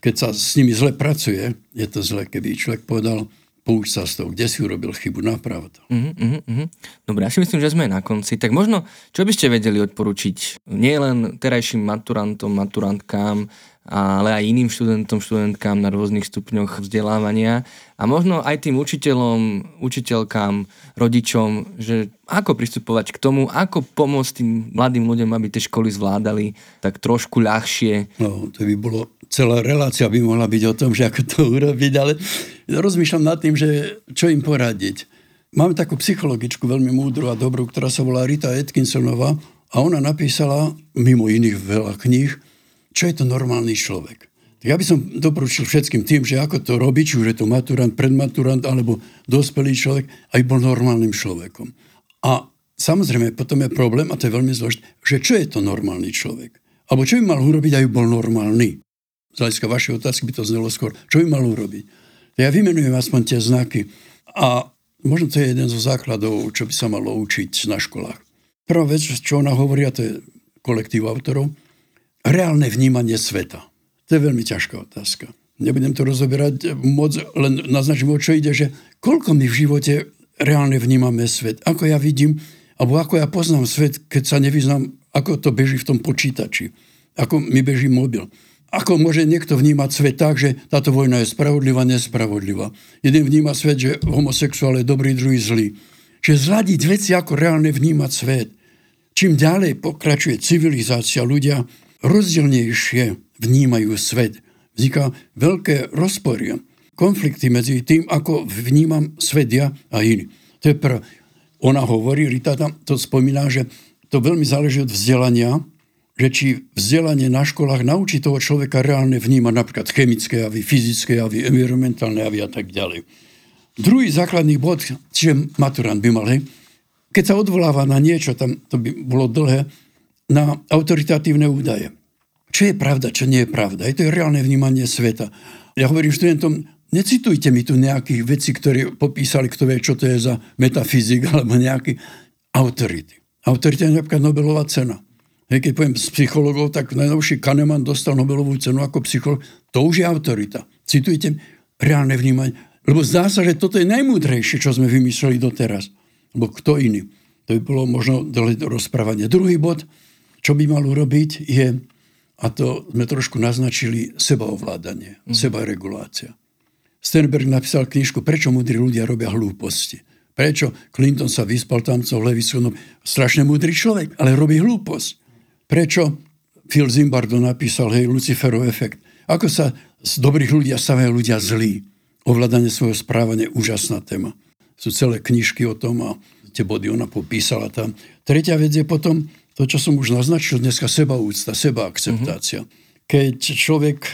keď sa s nimi zle pracuje, je to zle, keby človek povedal, pouč sa z toho, kde si urobil chybu, naprav to. Uh-huh, uh-huh. Dobre, ja si myslím, že sme na konci. Tak možno, čo by ste vedeli odporučiť nielen terajším maturantom, maturantkám, ale aj iným študentom, študentkám na rôznych stupňoch vzdelávania a možno aj tým učiteľom, učiteľkám, rodičom, že ako pristupovať k tomu, ako pomôcť tým mladým ľuďom, aby tie školy zvládali tak trošku ľahšie. No, to by bolo, celá relácia by mohla byť o tom, že ako to urobiť, ale rozmýšľam nad tým, že čo im poradiť. Máme takú psychologičku veľmi múdru a dobrú, ktorá sa volá Rita Atkinsonová a ona napísala, mimo iných veľa kníh, čo je to normálny človek. Ja by som doporučil všetkým tým, že ako to robiť, či už je to maturant, predmaturant alebo dospelý človek, aj bol normálnym človekom. A samozrejme, potom je problém, a to je veľmi zložité, že čo je to normálny človek? Alebo čo by mal urobiť, aby bol normálny? Z hľadiska vašej otázky by to znelo skôr. Čo by mal urobiť? Ja vymenujem aspoň tie znaky. A možno to je jeden zo základov, čo by sa malo učiť na školách. Prvá vec, čo ona hovorí, a to je kolektív autorov, reálne vnímanie sveta? To je veľmi ťažká otázka. Nebudem to rozoberať moc, len naznačím, o čo ide, že koľko my v živote reálne vnímame svet. Ako ja vidím, alebo ako ja poznám svet, keď sa nevyznám, ako to beží v tom počítači. Ako mi beží mobil. Ako môže niekto vnímať svet tak, že táto vojna je spravodlivá, nespravodlivá. Jeden vníma svet, že homosexuál je dobrý, druhý zlý. Čiže zladiť veci, ako reálne vnímať svet. Čím ďalej pokračuje civilizácia, ľudia rozdielnejšie vnímajú svet. Vzniká veľké rozpory, konflikty medzi tým, ako vnímam svet ja a iný. To je prv. Ona hovorí, Rita tam to spomína, že to veľmi záleží od vzdelania, že či vzdelanie na školách naučí toho človeka reálne vnímať napríklad chemické javy, fyzické javy, environmentálne javy a tak ďalej. Druhý základný bod, čiže maturant by mal, hej, keď sa odvoláva na niečo, tam to by bolo dlhé, na autoritatívne údaje. Čo je pravda, čo nie je pravda. Je to reálne vnímanie sveta. Ja hovorím študentom, necitujte mi tu nejakých vecí, ktoré popísali, kto vie, čo to je za metafyzik, alebo nejaké autority. Autorita je napríklad Nobelová cena. Hej, keď poviem z psychologov, tak najnovší Kahneman dostal Nobelovú cenu ako psycholog. To už je autorita. Citujte reálne vnímanie. Lebo zdá sa, že toto je najmúdrejšie, čo sme vymysleli doteraz. Lebo kto iný? To by bolo možno rozprávanie. Druhý bod, čo by mal urobiť, je, a to sme trošku naznačili, sebaovládanie, mm. sebaregulácia. Sternberg napísal knižku Prečo múdri ľudia robia hlúposti. Prečo Clinton sa vyspal tam co Levisonom? Strašne múdry človek, ale robí hlúposť. Prečo Phil Zimbardo napísal, hej, Luciferov efekt. Ako sa z dobrých ľudí stavajú ľudia zlí. Ovládanie svojho správania, úžasná téma. Sú celé knižky o tom a tie body ona popísala tam. Tretia vec je potom to, čo som už naznačil dneska, sebaúcta, sebaakceptácia. Uh-huh. Keď človek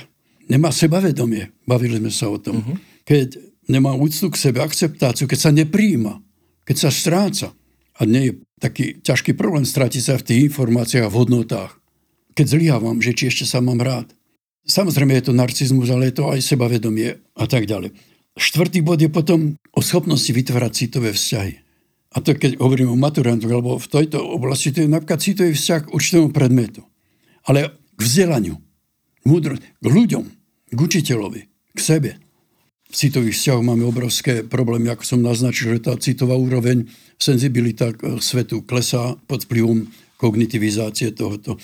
nemá sebavedomie, bavili sme sa o tom, uh-huh. keď nemá úctu k sebe, akceptáciu, keď sa nepríjima, keď sa stráca, a nie je taký ťažký problém strátiť sa v tých informáciách a v hodnotách. Keď zlyhávam, že či ešte sa mám rád. Samozrejme je to narcizmus, ale je to aj sebavedomie a tak ďalej. Štvrtý bod je potom o schopnosti vytvárať citové vzťahy. A to keď hovorím o maturantoch, lebo v tejto oblasti to je napríklad citový vzťah k určitému predmetu. Ale k vzdelaniu, múdro, k ľuďom, k učiteľovi, k sebe. V citových vzťahoch máme obrovské problémy, ako som naznačil, že tá citová úroveň senzibilita svetu klesá pod vplyvom kognitivizácie tohoto.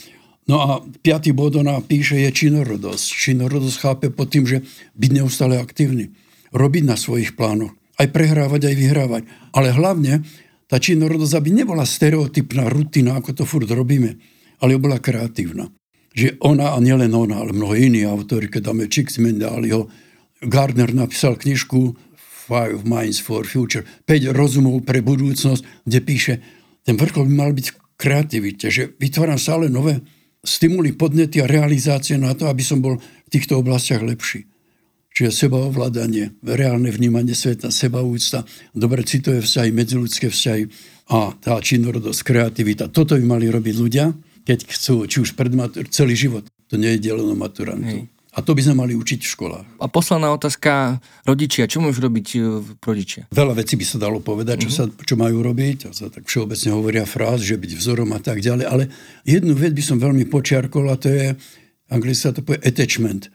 No a piatý bod ona píše je činorodosť. Činorodosť chápe pod tým, že byť neustále aktívny, robiť na svojich plánoch, aj prehrávať, aj vyhrávať. Ale hlavne tá činorodosť, aby nebola stereotypná rutina, ako to furt robíme, ale bola kreatívna. Že ona, a nielen ona, ale mnoho iní autori, keď dáme Csikszentmihalyiho, Gardner napísal knižku Five Minds for Future, 5 rozumov pre budúcnosť, kde píše, ten vrchol by mal byť v kreativite, že vytváram stále nové stimuly, podnety a realizácie na to, aby som bol v týchto oblastiach lepší. Čiže sebaovládanie, reálne vnímanie sveta, sebaúcta, dobre citové vzťahy, medziludské vzťahy a tá činorodosť, kreativita. Toto by mali robiť ľudia, keď chcú, či už pred matur, celý život. To nie je deleno maturantu. Hej. A to by sme mali učiť v školách. A posledná otázka, rodičia, čo môžu robiť e, rodičia? Veľa vecí by sa dalo povedať, čo, uh-huh. sa, čo majú robiť. A sa tak všeobecne hovoria fráz, že byť vzorom a tak ďalej. Ale jednu vec by som veľmi počiarkol a to je, anglicky sa to povie attachment,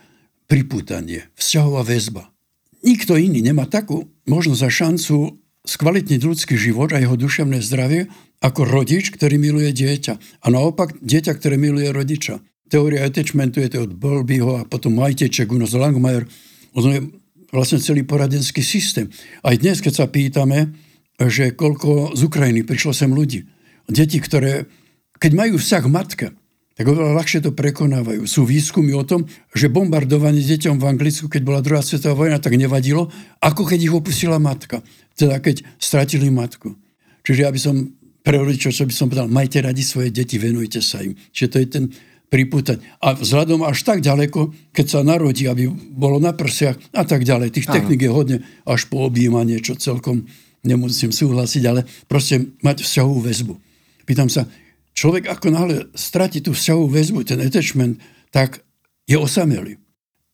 pripútanie, vzťahová väzba. Nikto iný nemá takú možnosť a šancu skvalitniť ľudský život a jeho duševné zdravie ako rodič, ktorý miluje dieťa. A naopak dieťa, ktoré miluje rodiča teória attachmentu je to od Bolbyho a potom Majteček, Unos Langmajer. On je vlastne celý poradenský systém. Aj dnes, keď sa pýtame, že koľko z Ukrajiny prišlo sem ľudí. Deti, ktoré, keď majú vzťah matke, tak oveľa ľahšie to prekonávajú. Sú výskumy o tom, že bombardovanie deťom v Anglicku, keď bola druhá svetová vojna, tak nevadilo, ako keď ich opustila matka. Teda keď stratili matku. Čiže ja by som pre rodičov, čo by som povedal, majte radi svoje deti, venujte sa im. Čiže to je ten pripútať. A vzhľadom až tak ďaleko, keď sa narodí, aby bolo na prsiach a tak ďalej. Tých technik je hodne až po objímanie, čo celkom nemusím súhlasiť, ale proste mať vzťahovú väzbu. Pýtam sa, človek ako náhle stratí tú vzťahovú väzbu, ten attachment, tak je osamelý.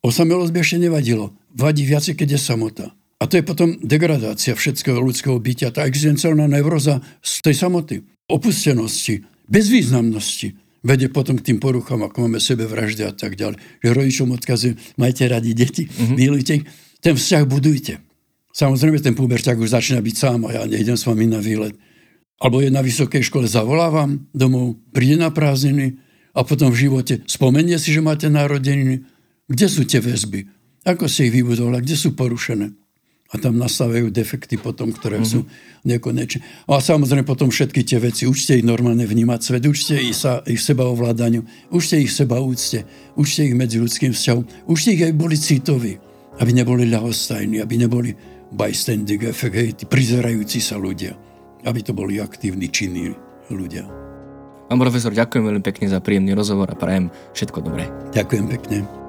Osamelosť by ešte nevadilo. Vadí viacej, keď je samota. A to je potom degradácia všetkého ľudského bytia, tá existenciálna neuroza z tej samoty, opustenosti, bezvýznamnosti vedie potom k tým poruchám, ako máme sebevraždy a tak ďalej. Že rodičom odkazujú, majte radi deti, mm-hmm. milujte ich. Ten vzťah budujte. Samozrejme, ten puberťák už začína byť sám a ja nejdem s vami na výlet. Alebo je na vysokej škole, zavolávam domov, príde na prázdniny a potom v živote spomenie si, že máte narodeniny. Kde sú tie väzby? Ako ste ich vybudovali? Kde sú porušené? a tam nastávajú defekty potom, ktoré mm-hmm. sú nekonečné. A samozrejme potom všetky tie veci, učte ich normálne vnímať svet, učte ich, sa, ich seba ovládaniu, učte ich seba úcte, učte ich medzi ľudským vzťahom, učte ich, aby boli citoví, aby neboli ľahostajní, aby neboli bystanding efekt, hej, tí prizerajúci sa ľudia, aby to boli aktívni, činní ľudia. Pán profesor, ďakujem veľmi pekne za príjemný rozhovor a prajem všetko dobré. Ďakujem pekne.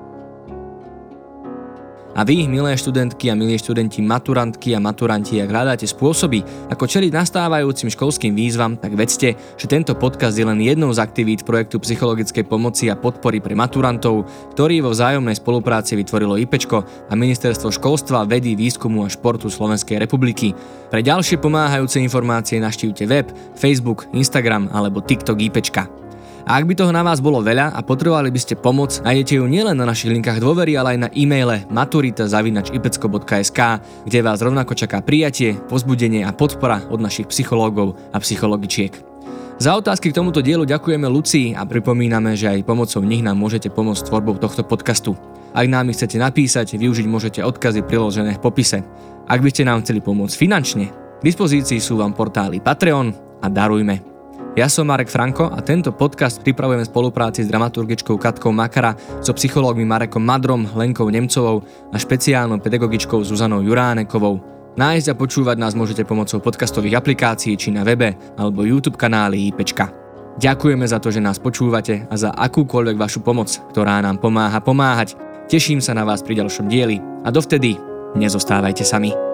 A vy, milé študentky a milí študenti, maturantky a maturanti, ak hľadáte spôsoby, ako čeliť nastávajúcim školským výzvam, tak vedzte, že tento podcast je len jednou z aktivít projektu psychologickej pomoci a podpory pre maturantov, ktorý vo vzájomnej spolupráci vytvorilo IPčko a Ministerstvo školstva, vedy, výskumu a športu Slovenskej republiky. Pre ďalšie pomáhajúce informácie naštívte web, Facebook, Instagram alebo TikTok IPčka. A ak by toho na vás bolo veľa a potrebovali by ste pomoc, nájdete ju nielen na našich linkách dôvery, ale aj na e-maile maturita.ipecko.sk, kde vás rovnako čaká prijatie, pozbudenie a podpora od našich psychológov a psychologičiek. Za otázky k tomuto dielu ďakujeme Lucii a pripomíname, že aj pomocou nich nám môžete pomôcť tvorbou tohto podcastu. Ak nám ich chcete napísať, využiť môžete odkazy priložené v popise. Ak by ste nám chceli pomôcť finančne, k dispozícii sú vám portály Patreon a Darujme. Ja som Marek Franko a tento podcast pripravujeme v spolupráci s dramaturgičkou Katkou Makara, so psychológmi Marekom Madrom, Lenkou Nemcovou a špeciálnou pedagogičkou Zuzanou Juránekovou. Nájsť a počúvať nás môžete pomocou podcastových aplikácií či na webe alebo YouTube kanáli IPčka. Ďakujeme za to, že nás počúvate a za akúkoľvek vašu pomoc, ktorá nám pomáha pomáhať. Teším sa na vás pri ďalšom dieli a dovtedy nezostávajte sami.